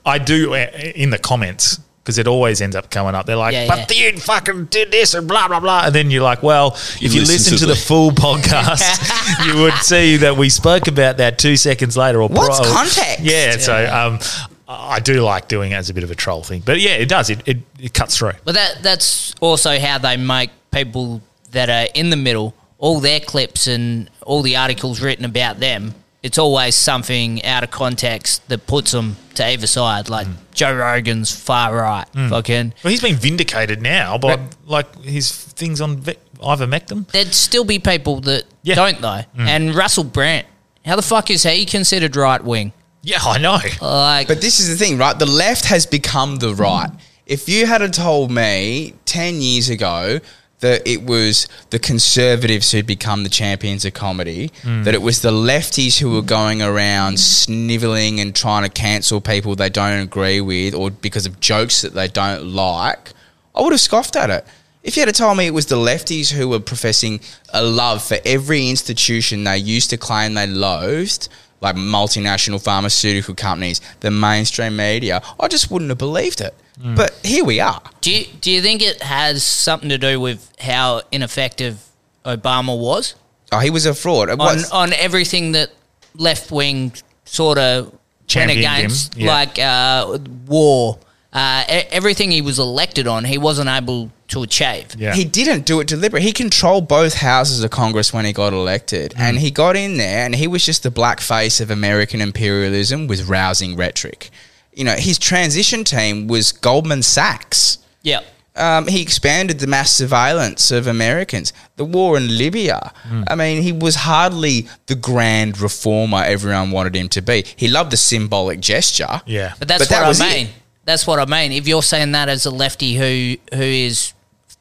I do uh, in the comments because it always ends up coming up. They're like, Yeah, "But yeah. you fucking did this and blah blah blah," and then you're like, "Well, if you, listen listen to to the, the- full podcast, you would see that we spoke about that two seconds later." Or What's pro- context? Yeah, so um, I do like doing it as a bit of a troll thing, but yeah, it does. It it, it cuts through. But that that's also how they make people that are in the middle, all their clips and all the articles written about them, it's always something out of context that puts them to either side. Like mm. Joe Rogan's far right. Mm. Fucking Well, he's been vindicated now by like his things on ve- ivermectin. there'd still be people that Yeah. don't though. Mm. And Russell Brand, how the fuck is he considered right wing? Yeah, I know. Like But this is the thing, right? The left has become the hmm. right. If you had told me 10 years ago that it was the conservatives who'd become the champions of comedy, hmm. that it was the lefties who were going around sniveling and trying to cancel people they don't agree with or because of jokes that they don't like, I would have scoffed at it. If you had told me it was the lefties who were professing a love for every institution they used to claim they loathed, like multinational pharmaceutical companies, the mainstream media, I just wouldn't have believed it. But here we are. do you, do you think it has something to do with how ineffective Obama was? Oh, he was a fraud. on, What's- on everything that left wing sort of went against, yeah. like uh, war, uh, e- everything he was elected on, he wasn't able to achieve. Yeah. He didn't do it deliberately. He controlled both houses of Congress when he got elected. Mm. And he got in there and he was just the black face of American imperialism with rousing rhetoric. You know, his transition team was Goldman Sachs. Yeah. Um, he expanded the mass surveillance of Americans. The war in Libya. Mm. I mean, he was hardly the grand reformer everyone wanted him to be. He loved the symbolic gesture. Yeah. But that's But what was I it. That's what I mean. If you're saying that as a lefty who who is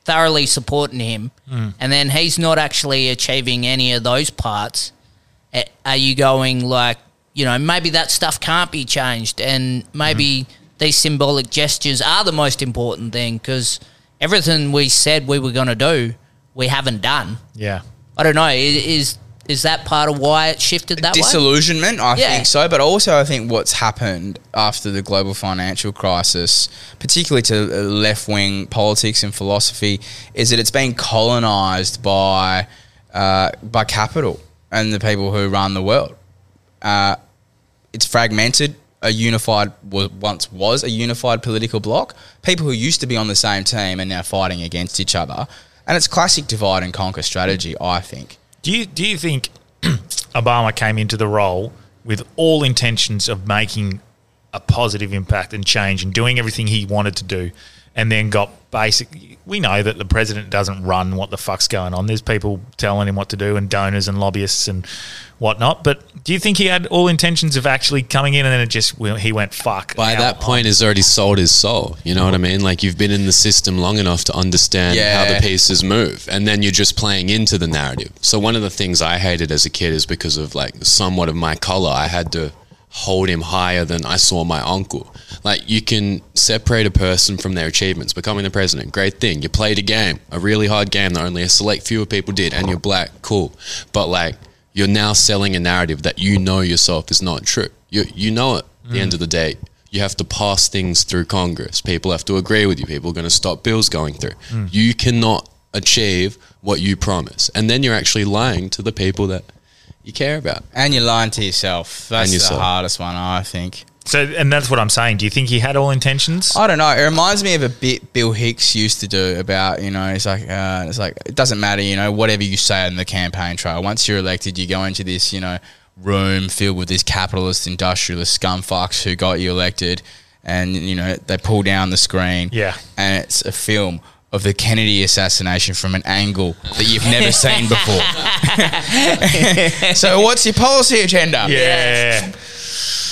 thoroughly supporting him, Mm. and then he's not actually achieving any of those parts, are you going like, you know, maybe that stuff can't be changed, and maybe Mm-hmm. these symbolic gestures are the most important thing because everything we said we were going to do, we haven't done. Yeah. I don't know. Is is that part of why it shifted that way? disillusionment i Yeah. think so but also i think what's happened after the global financial crisis particularly to uh, left-wing politics and philosophy is that it's been colonized by uh, by capital and the people who run the world. Uh, it's fragmented. A unified was once was a unified political bloc. People who used to be on the same team are now fighting against each other. And it's classic divide and conquer strategy i think Do you do you think Obama came into the role with all intentions of making a positive impact and change and doing everything he wanted to do, and then got basic? We know that the president doesn't run what the fuck's going on. There's people telling him what to do, and donors and lobbyists and whatnot. But do you think he had all intentions of actually coming in, and then it just well, he went fuck? By now that point, he's already sold his soul. You know what I mean? Like you've been in the system long enough to understand how the pieces move, and then you're just playing into the narrative. So one of the things I hated as a kid is because of like somewhat of my color, I had to hold him higher than I saw my uncle. Like you can separate a person from their achievements, becoming the president, great thing. You played a game, a really hard game that only a select few people did, and you're black, cool. But like you're now selling a narrative that you know yourself is not true. You you know it. At the end of the day, you have to pass things through Congress. People have to agree with you. People are going to stop bills going through. Mm. You cannot achieve what you promise, and then you're actually lying to the people that you care about. And you're lying to yourself. That's yourself. the hardest one, I think. So, and that's what I'm saying. Do you think he had all intentions? I don't know. It reminds me of a bit Bill Hicks used to do about you know. It's like uh, it's like it doesn't matter. You know, whatever you say on the campaign trail. Once you're elected, you go into this you know room filled with these capitalist, industrialist scum scumfucks who got you elected, and you know they pull down the screen. Yeah. and it's a film. Of the Kennedy assassination from an angle that you've never seen before. so, what's your policy agenda? Yeah.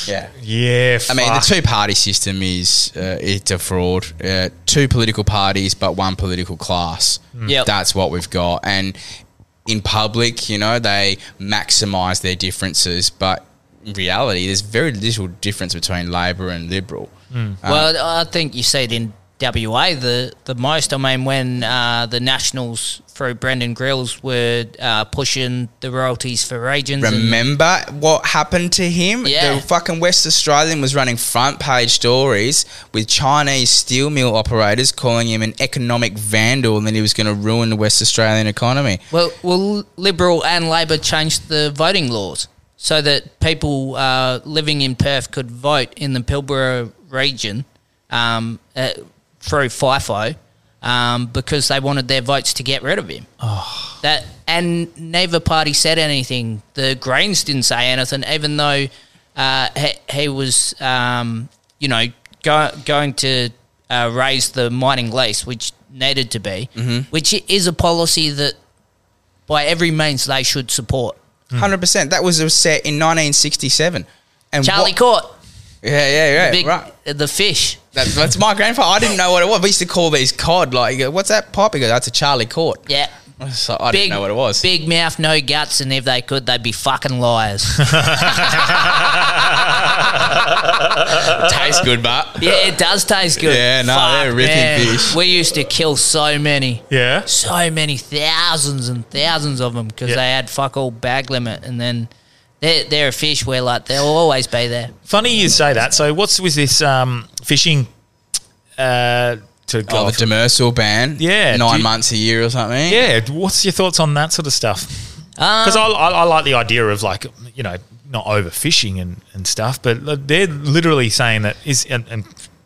Yeah. Yeah. I mean, the two party system is uh, it's a fraud. Uh, two political parties, but one political class. Yeah, That's what we've got. And in public, you know, they maximise their differences, but in reality, there's very little difference between Labor and Liberal. Um, Well, I think you see it in WA the the most. I mean, when uh, the Nationals through Brendon Grylls were uh, pushing the royalties for regions. Remember what happened to him? Yeah. The fucking West Australian was running front page stories with Chinese steel mill operators calling him an economic vandal and that he was going to ruin the West Australian economy. Well, well, Liberal and Labor changed the voting laws so that people uh, living in Perth could vote in the Pilbara region um, uh, through FIFO um, because they wanted their votes to get rid of him. Oh. That and neither party said anything. The Greens didn't say anything, even though uh, he, he was, um, you know, go, going to uh, raise the mining lease, which needed to be, Mhm. which is a policy that by every means they should support. Hundred percent. That was set in 1967. And Charlie what- Court, Yeah, yeah, yeah. the big, right. the fish. That, that's my grandfather. I didn't know what it was. We used to call these cod. Like, go, what's that pipe? He goes, that's a Charlie Court. Yeah. So I didn't know what it was. Big mouth, no guts, and if they could, they'd be fucking liars. Tastes good, but yeah, it does taste good. Yeah, no, they're ripping fish. We used to kill so many. Yeah. So many thousands and thousands of them because Yeah. they had fuck all bag limit, and then they're, they're a fish where like they'll always be there. Funny you say that. So, what's with this um, fishing uh, to go Oh, the demersal ban. Yeah, Nine you- months a year or something. Yeah, what's your thoughts on that sort of stuff? Um, Because I, I, I like the idea of like you know not overfishing and, and stuff, but they're literally saying that is and, and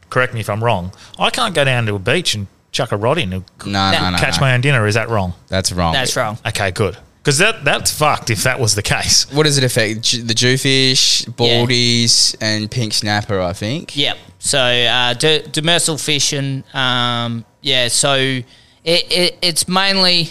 correct me if I'm wrong. I can't go down to a beach and chuck a rod in and No, no, no, catch no. my own dinner. Is that wrong? That's wrong. That's wrong. Okay, good. Because that that's fucked if that was the case. What does it affect? Ju- The jewfish, baldies, and pink snapper, I think. Yep. So uh, de- demersal fishing, um, yeah. So it, it it's mainly.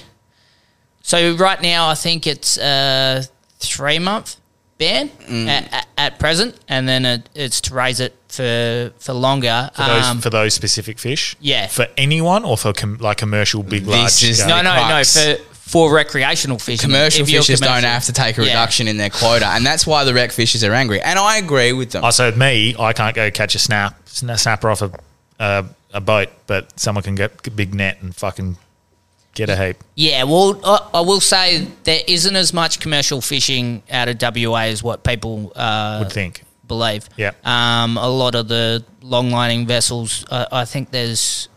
So right now, I think it's a three month ban Mm. at, at, at present, and then it, it's to raise it for for longer. For those, Um, for those specific fish, yeah. For anyone or for com- like commercial big large. is scale? no, no, no. For for recreational fishing, Commercial If you're fishers don't have to take a Yeah. reduction in their quota, and that's why the rec fishers are angry. And I agree with them. Oh, so me, I can't go catch a snap snapper off a uh, a boat, but someone can get a big net and fucking get a heap. Yeah, well, I, I will say there isn't as much commercial fishing out of WA as what people uh, Would think. believe. Yeah. Um, a lot of the long lining vessels, uh, I think there's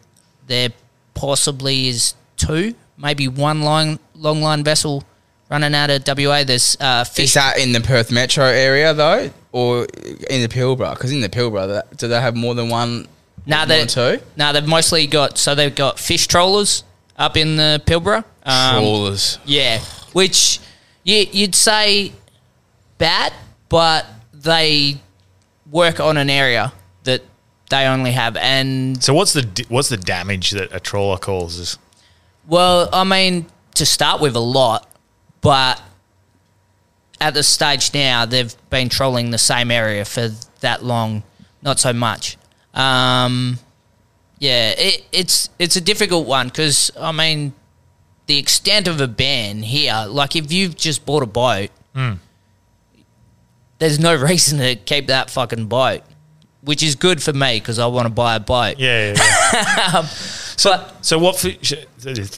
there possibly is two, maybe one long long line vessel running out of WA. There's uh, Is fish. that in the Perth metro area though, or in the Pilbara? Because in the Pilbara, that- do they have more than one? No, more they than two no, they've mostly got so they've got fish trawlers up in the Pilbara. Um, trawlers. Yeah, which you, you'd say bad, but they work on an area that they only have. And So what's the what's the damage that a trawler causes? Well, I mean, to start with, a lot, but at the stage now, they've been trolling the same area for that long, not so much. Um, yeah, it, it's it's a difficult one because I mean, the extent of a ban here, like if you've just bought a boat, Hmm. there's no reason to keep that fucking boat. Which is good for me because I want to buy a boat. Yeah, yeah, yeah. so, so what fish?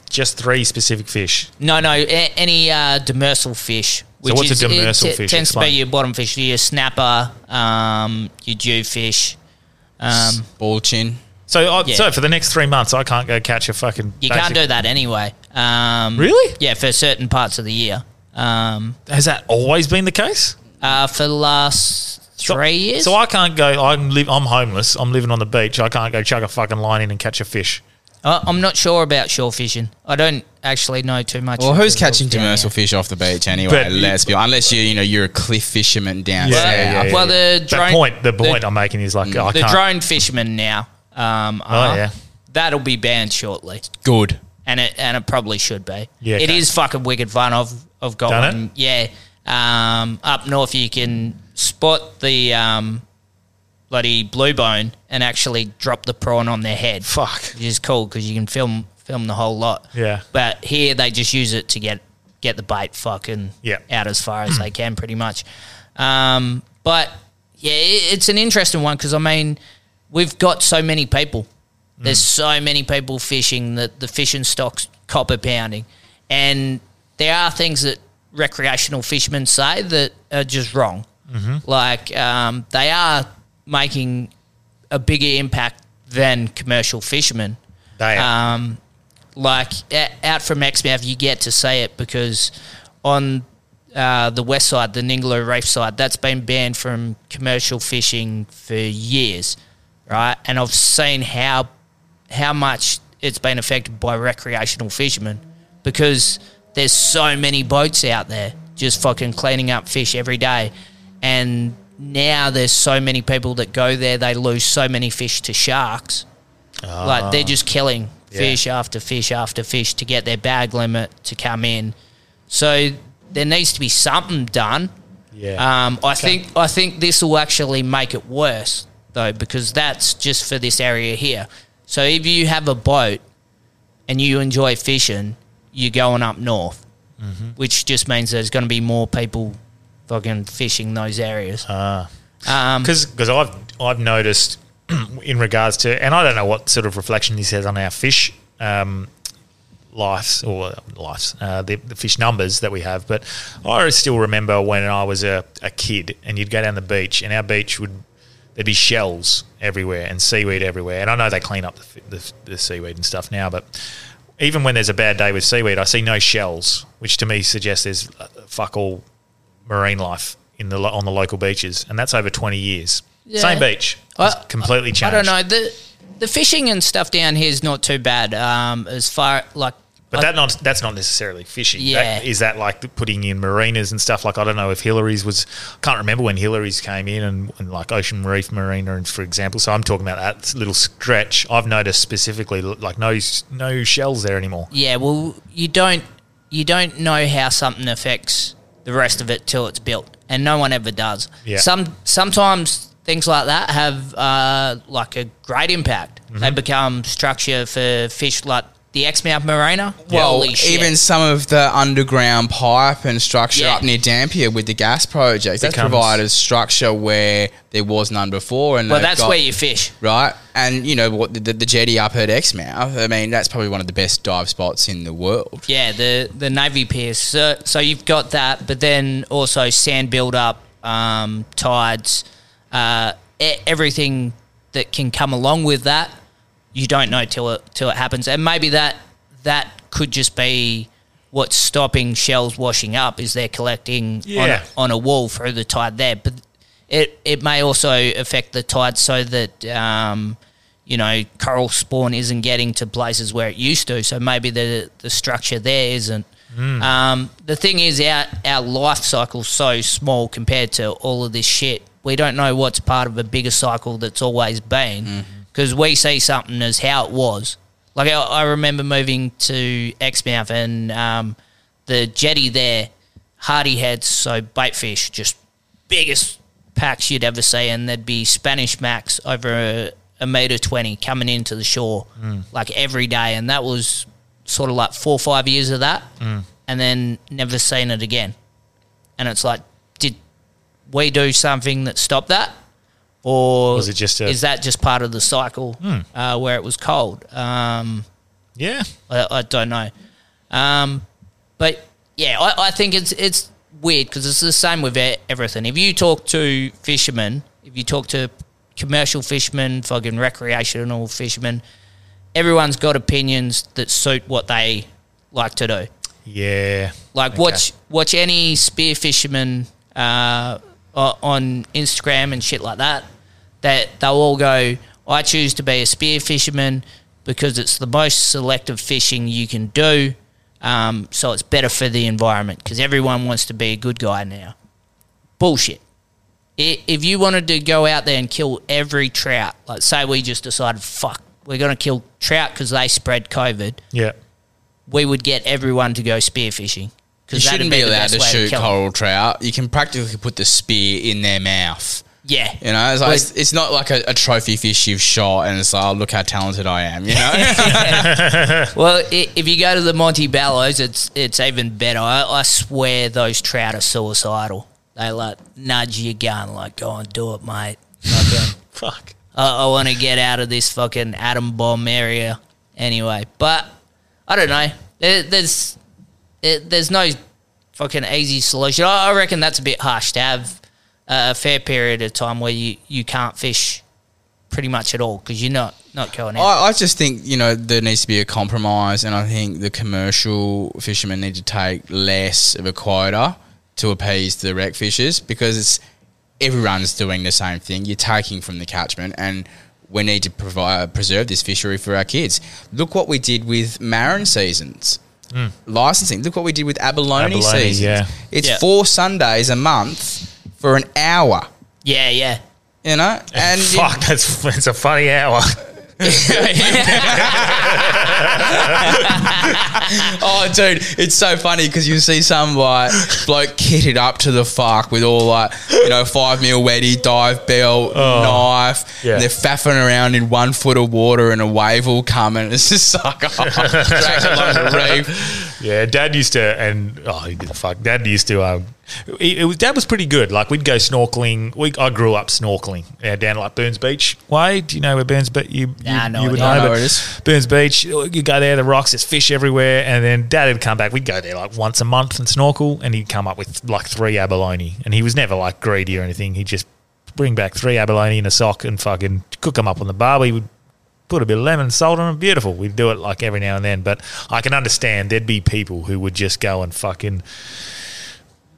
Just three specific fish. No, no, a- any uh, demersal fish. So what's a it demersal t- fish? Tends to Explain. be your bottom fish, your snapper, um, your jewfish. Um, Ball chin. So, I, Yeah. so for the next three months, I can't go catch a fucking. you basic- can't do that anyway. Um, Really? Yeah, for certain parts of the year. Um, Has that always been the case? uh, for the last three years. So I can't go. I'm live. I'm homeless. I'm living on the beach. I can't go chuck a fucking line in and catch a fish. I- I'm not sure about shore fishing. I don't actually know too much. Well, who's catching rules down demersal here. fish off the beach anyway? But- let's be unless you you know you're a cliff fisherman down Yeah, south. yeah, yeah. Well, the The drone point. The point I'm making is like I the can't. drone fishermen now. Um, Oh, yeah. that'll be banned shortly, Good. and it and it probably should be. Yeah, it okay. is fucking wicked fun. I've I've got Done it? Yeah, um, up north you can spot the um, bloody blue bone and actually drop the prawn on their head. Fuck. which is cool because you can film film the whole lot. Yeah. But here they just use it to get get the bait fucking Yeah. out as far as they can, pretty much. Um, but yeah, it, it's an interesting one because I mean, we've got so many people. There's so many people fishing that the fishing stock's copper pounding, and there are things that recreational fishermen say that are just wrong. Like um, they are making a bigger impact than commercial fishermen. They are. Um, like out from Exmouth, you get to see it because on uh, the west side, the Ningaloo Reef side, that's been banned from commercial fishing for years, right? And I've seen how how much it's been affected by recreational fishermen because there's so many boats out there just fucking cleaning up fish every day, and now there's so many people that go there, they lose so many fish to sharks. Like they're just killing Yeah. fish after fish after fish to get their bag limit to come in. So there needs to be something done. Yeah. Um, I think I think this will actually make it worse though because that's just for this area here. So if you have a boat and you enjoy fishing, you're going up north, Mm-hmm. which just means there's going to be more people fucking fishing those areas. Ah. Um, because I've I've noticed in regards to, and I don't know what sort of reflection this has on our fish um, lives or lives, uh, the, the fish numbers that we have. But I still remember when I was a, a kid, and you'd go down the beach, and our beach would there'd be shells everywhere and seaweed everywhere. And I know they clean up the, the, the seaweed and stuff now, but even when there's a bad day with seaweed, I see no shells, which to me suggests there's uh, fuck all marine life in the on the local beaches, and that's over twenty years. Yeah. Same beach, I- completely I don't know the the fishing and stuff down here is not too bad. Um, as far like, but that not that's not necessarily fishing. Yeah. That, is that like putting in marinas and stuff? Like I don't know if Hillarys was. I Can't remember when Hillarys came in and, and like Ocean Reef Marina, and for example. So I'm talking about that little stretch. I've noticed specifically like no no shells there anymore. yeah, well, you don't you don't know how something affects the rest of it till it's built, and no one ever does. Yeah. Some sometimes things like that have uh, like a great impact. Mm-hmm. They become structure for fish like the Exmouth Marina. Well, Holy shit. even some of the underground pipe and structure Yeah. up near Dampier with the gas project, that's Becomes- provided structure where there was none before. And well, they've that's got- where you fish. right? And you know what the, the jetty up at Exmouth. I mean, that's probably one of the best dive spots in the world. Yeah, the the navy piers. So, so you've got that, but then also sand build up, um, tides, uh, e- everything that can come along with that. You don't know till it till it happens, and maybe that that could just be what's stopping shells washing up is they're collecting on, a, on a wall through the tide there, but it it may also affect the tide so that um, you know coral spawn isn't getting to places where it used to. So maybe the the structure there isn't. Um, the thing is, our our life cycle's so small compared to all of this shit. We don't know what's part of a bigger cycle that's always been because we see something as how it was. Like I, I remember moving to Exmouth and um, the jetty there, hardy heads, so bait fish, just biggest packs you'd ever see, and there'd be Spanish max over a, a meter twenty coming into the shore like every day, and that was sort of like four or five years of that, and then never seen it again. And it's like, did we do something that stopped that, or Was it just a- is that just part of the cycle Hmm. uh, where it was cold? Um, Yeah. I, I don't know. Um, but yeah, I, I think it's it's weird because it's the same with everything. If you talk to fishermen, if you talk to commercial fishermen, fucking recreational fishermen, everyone's got opinions that suit what they like to do. Yeah. Like Okay. watch watch any spear fisherman uh, o- on Instagram and shit like that. That they'll all go. I choose to be a spear fisherman because it's the most selective fishing you can do. Um, so it's better for the environment because everyone wants to be a good guy now. Bullshit. If you wanted to go out there and kill every trout, like say we just decided, fuck, we're going to kill trout because they spread COVID Yeah. we would get everyone to go spearfishing. You shouldn't be the allowed to shoot 'em. coral trout. You can practically put the spear in their mouth. Yeah. You know, it's, like, Well- it's, it's not like a, a trophy fish you've shot and it's like, oh, look how talented I am, you know? Well, if you go to the Montebellos, it's it's even better. I, I swear those trout are suicidal. They like nudge your gun, like go and do it, mate. Fuck. I, I want to get out of this fucking atom bomb area anyway. But I don't know. There, there's it, there's no fucking easy solution. I, I reckon that's a bit harsh to have a fair period of time where you, you can't fish pretty much at all because you're not not going out. I, I just think, you know, there needs to be a compromise and I think the commercial fishermen need to take less of a quota to appease the rec fishers because it's everyone's doing the same thing. You're taking from the catchment and we need to provide preserve this fishery for our kids. Look what we did with marron seasons. Mm. Licensing. Look what we did with abalone, Abalone, seasons. yeah. It's Yeah. four Sundays a month for an hour. yeah, yeah. You know? And you- Fuck, that's that's a funny hour. oh, dude, it's so funny because you see some like bloke kitted up to the fuck with all like you know five mil weddy, dive belt, knife. Yeah. And they're faffing around in one foot of water and a wave will come and it's just like oh, dragged along the reef. Yeah, Dad used to, and oh, he did fuck. Dad used to. Um, he, it was, Dad was pretty good. Like we'd go snorkeling. We I grew up snorkeling yeah, down like Burns Beach. Why do you know where Burns Beach? You, Nah, you, no you would. I know, know where it is. Burns Beach. You go there, the rocks. There's fish everywhere, and then Dad would come back. We'd go there like once a month and snorkel, and he'd come up with like three abalone, and he was never like greedy or anything. He'd just bring back three abalone in a sock and fucking cook them up on the barb. He would put a bit of lemon salt on them. Beautiful. We'd do it like every now and then. But I can understand there'd be people who would just go and fucking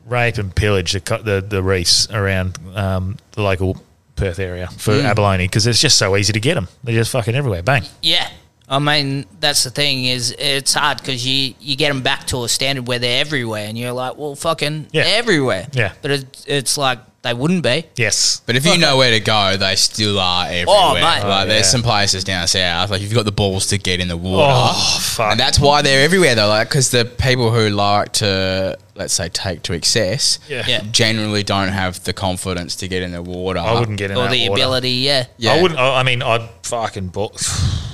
rape and pillage the the, the reefs around um, the local Perth area for Mm. abalone because it's just so easy to get them. They're just fucking everywhere. Bang. Yeah. I mean, that's the thing is it's hard because you, you get them back to a standard where they're everywhere and you're like, well, fucking Yeah. everywhere. Yeah. But it, it's like they wouldn't be. Yes. But if you know where to go, they still are everywhere. Oh, mate. Like Oh, there's yeah. some places down south, like you've got the balls to get in the water. Oh, fuck. And that's why they're everywhere though, like because the people who like to, let's say, take to excess, Yeah. Yeah. generally don't have the confidence to get in the water. I wouldn't get in Or that the water. ability, yeah. Yeah. I wouldn't. I I mean, I'd fucking. Bo-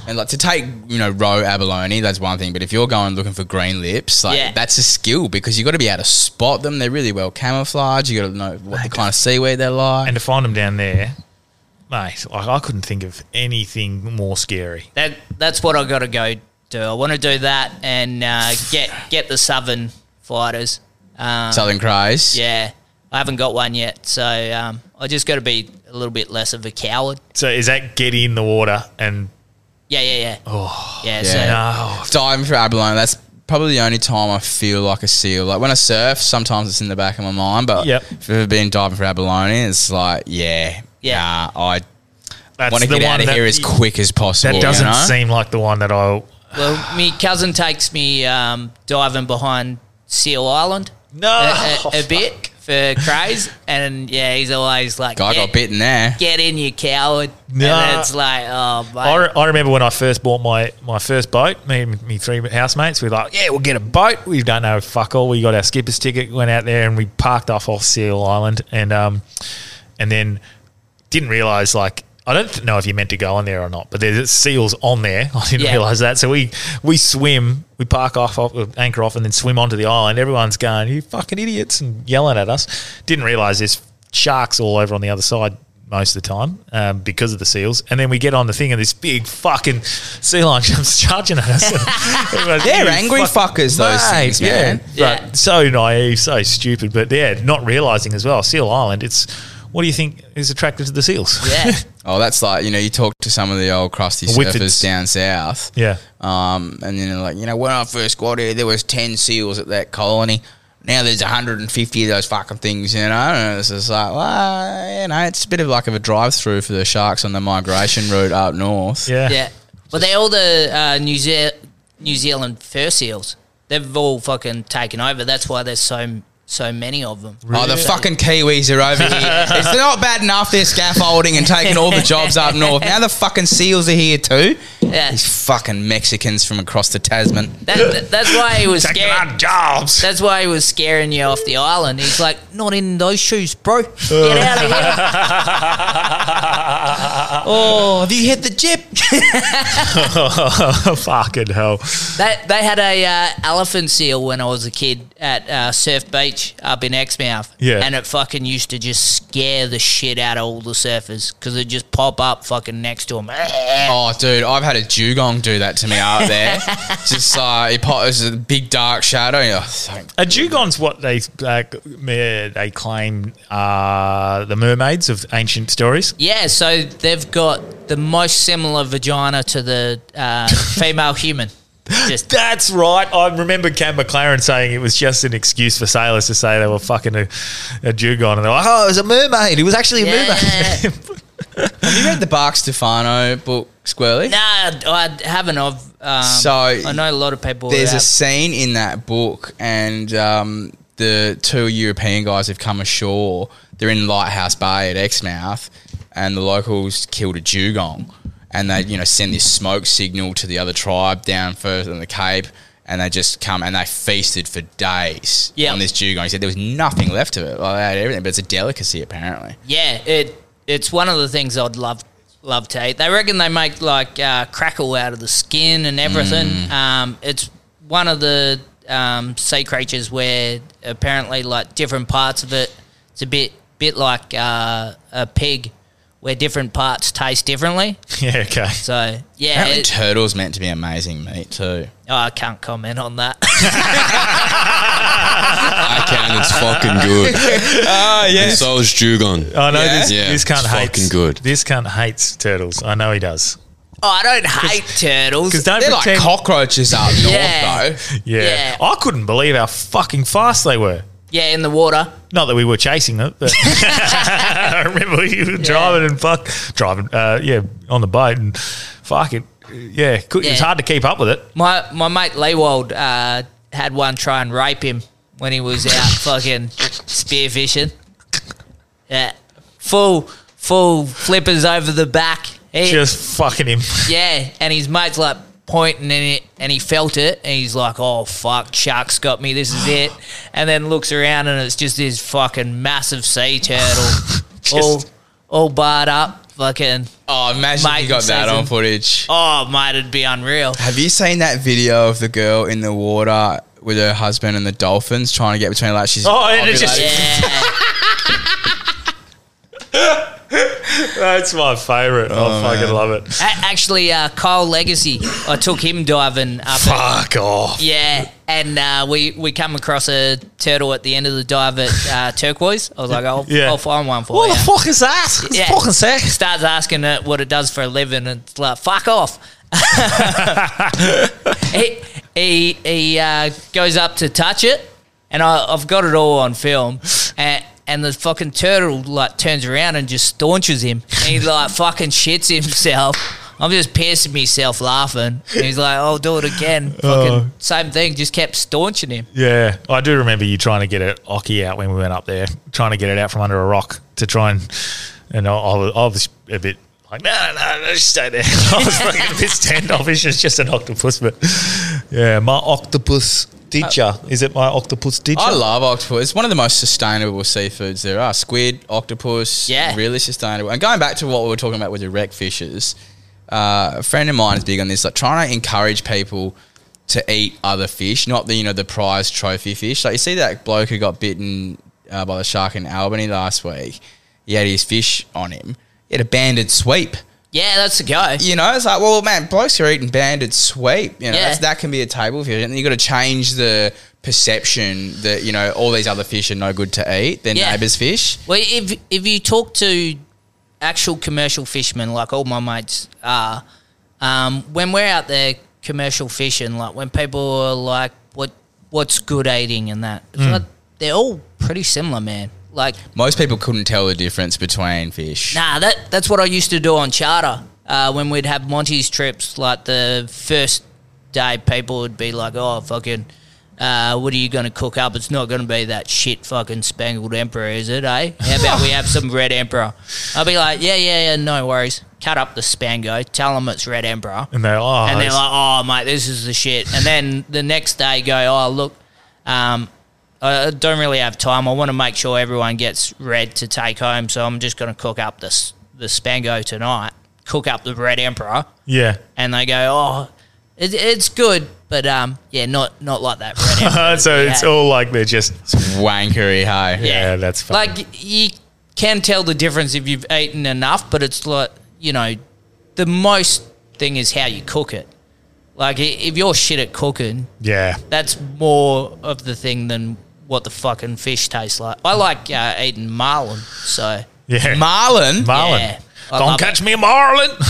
And like to take, you know, roe abalone, that's one thing. But if you're going looking for green lips, like Yeah. that's a skill because you've got to be able to spot them. They're really well camouflaged. You got to know what the kind of seaweed they're like. and to find them down there, mate, like, I couldn't think of anything more scary. That That's what i got to go do. I want to do that and uh, get get the Southern fighters. Um, Southern Crows. Yeah. I haven't got one yet. So um, I just got to be a little bit less of a coward. So is that get in the water and Yeah, yeah, yeah. Oh, yeah. So, Yeah. no? diving for abalone. That's probably the only time I feel like a seal. Like when I surf, sometimes it's in the back of my mind. But Yep. if I've ever been diving for abalone, it's like, yeah, Yeah. nah, I That's want to the get out of here as quick as possible. That doesn't you know? seem like the one that I. Well, my cousin takes me um, diving behind Seal Island No, a, a, a bit for craze, and yeah, he's always like, Guy get, got bitten there. get in, you coward. No. And it's like, oh, mate. I, re- I remember when I first bought my, my first boat, me and me three housemates, we were like, yeah, we'll get a boat. We don't know fuck all. We got our skipper's ticket, went out there and we parked off off Seal Island and um and then didn't realise like I don't know if you're meant to go on there or not, but there's seals on there. I didn't Yeah. realise that. So we we swim, we park off, off, anchor off, and then swim onto the island. Everyone's going, "You fucking idiots!" and yelling at us. Didn't realise there's sharks all over on the other side, most of the time um, because of the seals. And then we get on the thing, and this big fucking sea lion comes charging at us. They're angry fuck- fuckers, those Mate, things, man. Yeah, but so naive, so stupid. But yeah, not realizing as well. Seal Island. It's what do you think is attracted to the seals? Yeah. Oh, that's like you know you talk to some of the old crusty Whippets. surfers down south. Yeah. Um, and then they're like, you know, when I first got here, there was ten seals at that colony. Now there's 150 of those fucking things, you know. And it's just like, well, you know, it's a bit of like of a drive-through for the sharks on the migration route up north. Yeah. Yeah. Well, they're all the uh, New, Ze- New Zealand fur seals. They've all fucking taken over. That's why there's so so many of them. Oh, the fucking Kiwis are over here. it's not bad enough they're scaffolding and taking all the jobs up north. Now the fucking seals are here too. Yeah. These fucking Mexicans from across the Tasman. That, that's why he was Taking scared. our jobs. That's why he was scaring you off the island. He's like, not in those shoes, bro. Get out of here. Oh, have you hit the jip? Fucking hell. They, they had a uh, elephant seal when I was a kid at uh, Surf Beach up in Exmouth. Yeah. And it fucking used to just scare the shit out of all the surfers because it'd just pop up fucking next to them. Oh, dude, I've had a dugong do that to me out there. Just uh, it po- it was a big dark shadow. Oh, A dugong's what they uh, me- they claim are the mermaids of ancient stories. Yeah, so they've got the most similar vagina to the uh, female human. Just That's right. I remember Cam McLaren saying it was just an excuse for sailors to say they were fucking a, a dugong, and they're like, "Oh, it was a mermaid. It was actually a Yeah. mermaid." Have you read the Barque Stefano book, Squirly? nah, I haven't. I've um, So, I know a lot of people. There's a scene in that book, and um, the two European guys have come ashore. They're in Lighthouse Bay at Exmouth, and the locals killed a dugong, and they you know send this smoke signal to the other tribe down further in the Cape. And they just come and they feasted for days Yeah. on this dugong. He said there was nothing left of it. Like they had everything, but it's a delicacy apparently. Yeah, it it's one of the things I'd love love to eat. They reckon they make like uh, crackle out of the skin and everything. Mm. Um, it's one of the um, sea creatures where apparently like different parts of it. It's a bit bit like uh, a pig, where different parts taste differently. yeah, okay. So yeah, Apparently, it, turtles meant to be amazing meat too. oh, I can't comment on that. I can. It's fucking good. Ah, And so is dugong. I know Yeah? this. Yeah, this cunt it's hates. fucking good. This cunt hates turtles. I know he does. oh, I don't hate turtles. Because don't They're like cockroaches up north, Yeah. though. yeah. Yeah. I couldn't believe how fucking fast they were. Yeah, in the water. Not that we were chasing them, but I remember you were driving and fuck driving, uh, yeah, on the boat and fuck it, yeah, could, it was Yeah. hard to keep up with it. My my mate Leewald uh, had one try and rape him when he was out fucking spearfishing. Yeah, full full flippers over the back. He- Just fucking him. yeah, and his mate's like pointing in it, and he felt it, and he's like, "Oh fuck, Chuck's got me. This is it." And then looks around, and it's just this fucking massive sea turtle, all all barred up, fucking. Oh, imagine Mate you got that season. on footage. Oh, mate, it'd be unreal. Have you seen that video of the girl in the water with her husband and the dolphins trying to get between like she's Oh, and it's just- Yeah. That's my favourite. I fucking love it. A- Actually, uh, Kyle Legacy, I took him diving up. At, Fuck off. yeah, and uh, we we come across a turtle at the end of the dive at uh, Turquoise. I was like, I'll, Yeah. I'll find one for you. What you. the fuck is that? It's Yeah. fucking sick. Starts asking it what it does for a living, and it's like, fuck off. he he, he uh, goes up to touch it, and I, I've got it all on film. And, and the fucking turtle like turns around and just staunches him. And he like fucking shits himself. I'm just piercing myself laughing. And he's like, "I'll do it again." Fucking Oh. same thing. Just kept staunching him. Yeah, I do remember you trying to get it Oki out when we went up there, trying to get it out from under a rock to try and, and I, I, was, I was a bit like, no, no, no, just stay there. I was fucking a bit standoffish. It's just an octopus, but yeah, my octopus did ya? Is it my octopus did ya? I love octopus. It's one of the most sustainable seafoods there are. Squid, octopus, Yeah. really sustainable. And going back to what we were talking about with the rec fishes, uh, a friend of mine is big on this, like trying to encourage people to eat other fish, not the you know the prize trophy fish. Like you see that bloke who got bitten uh, by the shark in Albany last week. he had his fish on him. He had a banded sweep. Yeah, that's the go. You know, it's like, well, man, blokes are eating banded sweep. You know, Yeah. that's, that can be a table fish, and you got to change the perception that you know all these other fish are no good to eat. They're Yeah. neighbours' fish. Well, if if you talk to actual commercial fishermen, like all my mates are, um, when we're out there commercial fishing, like when people are like, "What what's good eating?" and that, it's Mm. like, they're all pretty similar, man. Like, Most people couldn't tell the difference between fish. nah, that that's what I used to do on charter uh, when we'd have Monty's trips. Like the first day, people would be like, "Oh, fucking." Uh, what are you going to cook up? It's not going to be that shit fucking spangled emperor, is it? Eh? How about we have some red emperor? I'll be like, yeah, yeah, yeah, no worries. Cut up the spango, tell them it's red emperor, And they're oh, and they're it's- like, oh mate, this is the shit. And then the next day, go, oh look, um, I don't really have time. I want to make sure everyone gets red to take home, so I'm just going to cook up this the spango tonight. Cook up the red emperor, yeah. and they go, oh, it, it's good, but um, yeah, not not like that red emperor. so it's Yeah. all like they're just Wankery, hey. yeah, that's fun. like you can tell the difference if you've eaten enough, but it's like you know, the most thing is how you cook it. Like if you're shit at cooking, yeah. that's more of the thing than what the fucking fish tastes like. I like uh, eating marlin, so Yeah. Marlin. Marlin. Yeah, I Don't catch it. me a marlin.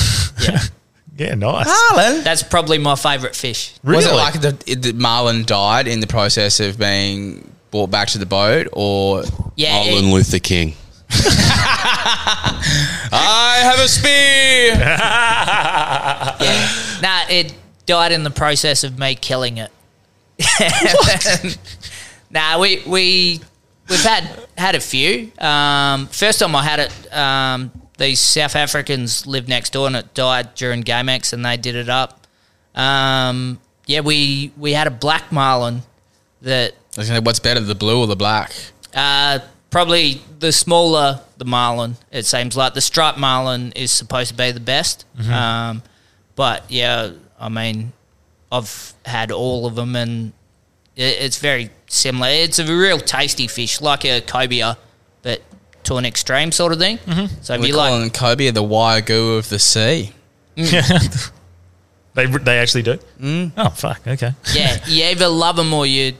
Yeah. yeah, nice. Marlin. that's probably my favourite fish. Was it Really? like the, the Marlin died in the process of being brought back to the boat, or Yeah, Martin it- Luther King. I have a spear? nah, it died in the process of me killing it. Nah, we we we've had had a few. Um, first time I had it, um, these South Africans lived next door and it died during GameX and they did it up. Um, yeah, we we had a black marlin that I was gonna say, What's better, the blue or the black? uh, probably the smaller the marlin. It seems like the striped marlin is supposed to be the best. Um, but yeah, I mean, I've had all of them, and it's very similar. It's a real tasty fish, like a cobia, but to an extreme sort of thing. Mm-hmm. So if We're you like, calling Kobe the wagyu of the sea. they they actually do. Mm. Oh fuck. Okay. yeah, you either love them or you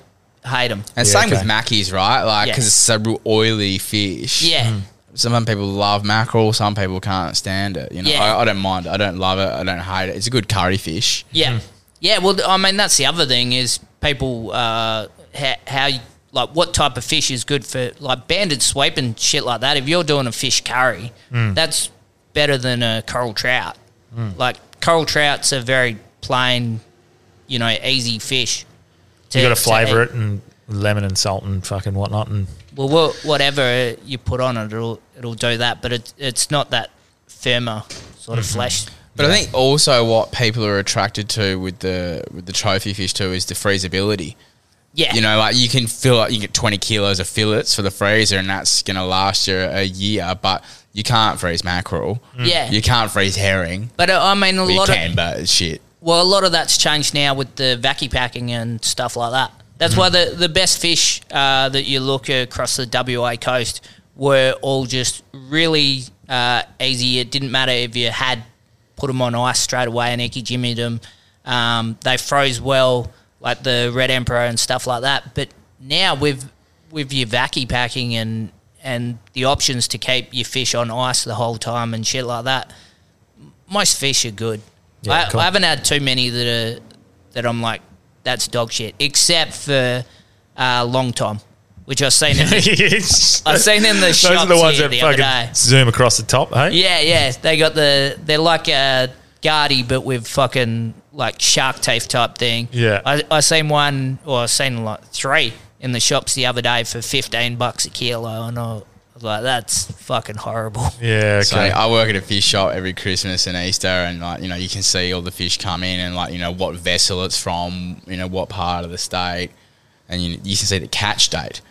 hate them. And Yeah, same okay. with mackies, right? Like, Yeah. because it's a real oily fish. Yeah. Some people love mackerel, some people can't stand it. You know, Yeah. I, I don't mind. I don't love it. I don't hate it. It's a good curry fish. Yeah, yeah. Well, I mean, that's the other thing is people uh, how, how like what type of fish is good for like banded sweep and shit like that. If you're doing a fish curry, mm. that's better than a coral trout. Mm. Like coral trouts are very plain, you know, easy fish. you got to flavour it and lemon and salt and fucking whatnot and Well, whatever you put on it, it'll it'll do that. But it, it's not that firmer sort of mm-hmm. flesh. But I think also what people are attracted to with the with the trophy fish too is the freezability. Yeah, You know, like you can fill up, you get 20 kilos of fillets for the freezer and that's going to last you a year, but you can't freeze mackerel. Yeah. You can't freeze herring. But uh, I mean, a Well, you lot can, of but shit. Well, a lot of that's changed now with the vacuum packing and stuff like that. That's why the, the best fish uh, that you look across the WA coast were all just really uh, easy. It didn't matter if you had put them on ice straight away and ikejimed them. Um, they froze well, like the Red Emperor and stuff like that. But now with with your vacuum packing and and the options to keep your fish on ice the whole time and shit like that, most fish are good. Yeah, I, cool. I haven't had too many that are that I'm like that's dog shit, except for uh, long tom, which I've seen. In the, I've seen in the Those shops are the ones here that the other fucking day. zoom across the top. Hey, Yeah, yeah, they got the they're like a guardy, but with fucking like shark teeth type thing. Yeah. I I seen one, or I seen like three in the shops the other day for fifteen bucks a kilo, and I was like, that's fucking horrible. yeah. Okay. So I work at a fish shop every Christmas and Easter, and like you know, you can see all the fish come in and like you know what vessel it's from, you know what part of the state, and you, you can see the catch date.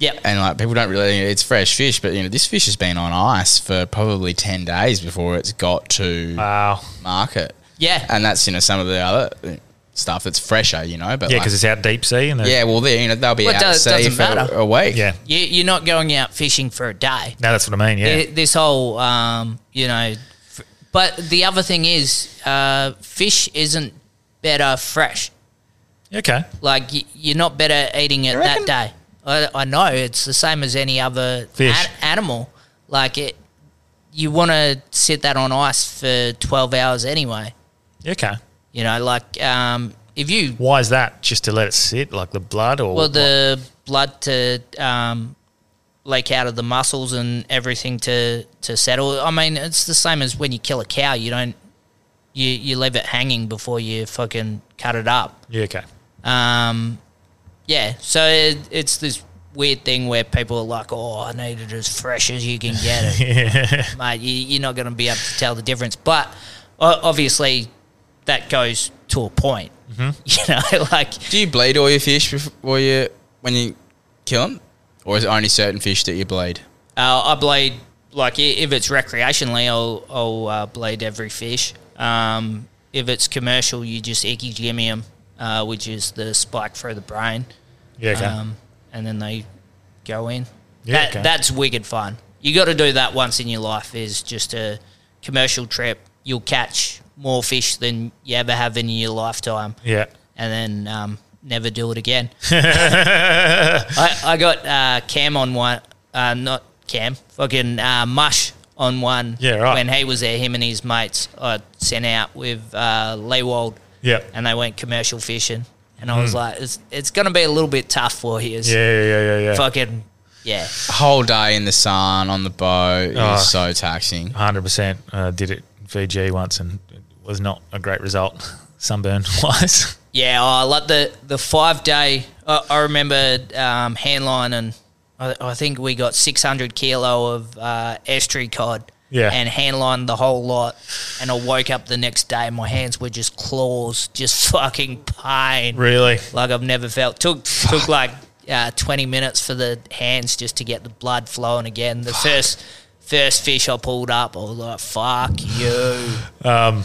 Yep. And like people don't really, it's fresh fish, but you know this fish has been on ice for probably ten days before it's got to wow. market. Yeah. And that's you know some of the other stuff that's fresher, you know. But Yeah, like- because it's out deep sea and yeah, well, they, you know, they'll be Well, out at does- sea doesn't for matter. a week. yeah. You, you're not going out fishing for a day. No, that's what I mean. Yeah, Th- This whole, um, you know, f- but the other thing is, uh, fish isn't better fresh. okay. Like you're not better eating it that day. I, I know it's the same as any other animal. Like it, you want to sit that on ice for twelve hours anyway. Okay. You know, like um, if you Why is that? Just to let it sit, like the blood, or well the blood to um, leak out of the muscles and everything to to settle. I mean, it's the same as when you kill a cow. You don't you you leave it hanging before you fucking cut it up. yeah, okay. Um, yeah, so it, it's this weird thing where people are like, "Oh, I need it as fresh as you can get it." Mate, you, you're not going to be able to tell the difference. But obviously, that goes to a point. You know, like Do you bleed all your fish before you when you kill them, or is it only certain fish that you bleed? uh, I bleed like if it's recreationally, I'll I'll uh, bleed every fish. Um, if it's commercial, you just ikejime 'em, uh, which is the spike through the brain. Yeah, okay. um, and then they go in. Yeah, that, okay. That's wicked fun. You got to do that once in your life. Is just a commercial trip. You'll catch more fish than you ever have in your lifetime, yeah. and then um, never do it again. I, I got uh, Cam on one, uh, not Cam, fucking uh, Mush on one. Yeah, right. When he was there, him and his mates, I sent out with uh, Leewald Yeah. and they went commercial fishing. And I was Mm. like, it's, it's going to be a little bit tough for you. Yeah, yeah, yeah, yeah, yeah. Fucking, yeah. Whole day in the sun on the boat Oh. is so taxing. Hundred percent. Uh, did it in Fiji once, and it was not a great result, sunburn wise. Yeah, I like the, the five day. I, I remember um, handline, and I, I think we got 600 kilo of uh, estuary cod. Yeah. And handlined the whole lot. And I woke up the next day, my hands were just claws, just fucking pain. Really? like I've never felt. Took took like uh, twenty minutes for the hands just to get the blood flowing again. The first first fish I pulled up, I was like, "Fuck you." Um,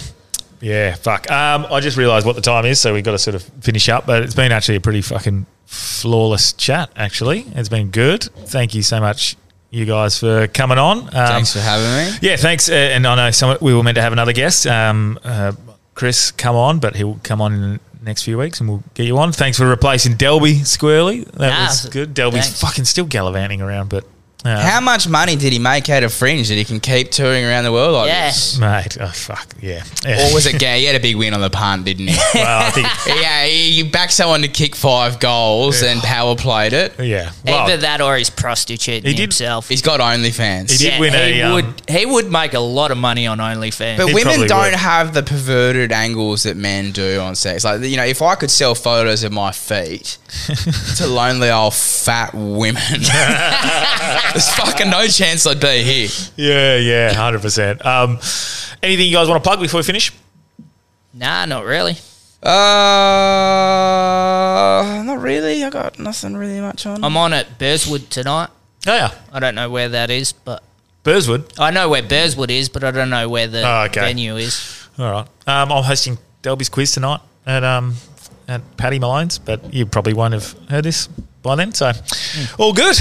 yeah, fuck. Um, I just realised what the time is, so we've got to sort of finish up. But it's been actually a pretty fucking flawless chat. Actually, it's been good. Thank you so much, you guys, for coming on. Um, Thanks for having me. Yeah, thanks. Uh, and I know some, we were meant to have another guest, um, uh, Chris, come on, but he'll come on in the next few weeks and we'll get you on. Thanks for replacing Delby Squirly. That Nah, was good. Delby's thanks. fucking still gallivanting around, but. How much money did he make out of Fringe that he can keep touring around the world like Yeah. this? Mate, oh, fuck, yeah. yeah. Or was it gay? He had a big win on the punt, didn't he? well, I think, yeah, he, you back someone to kick five goals and power played it. yeah. Well, Either that or he's prostituting He did- himself. He's got OnlyFans. He did win he a, um, would he would make a lot of money on OnlyFans. But He women don't would. have the perverted angles that men do on sex. Like, you know, if I could sell photos of my feet to lonely old fat women, there's fucking no chance I'd be here. yeah, yeah, 100%. Um, anything you guys want to plug before we finish? nah, not really. Uh, not really. I got nothing really much on. I'm on at Burswood tonight. Oh, yeah. I don't know where that is, but Burswood. I know where Burswood is, but I don't know where the Oh, okay. venue is. All right. Um, I'm hosting Delby's quiz tonight at um, at Paddy Malone's, but you probably won't have heard this by then. So, all good.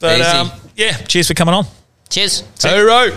But um, yeah, cheers for coming on. Cheers. Hey, right.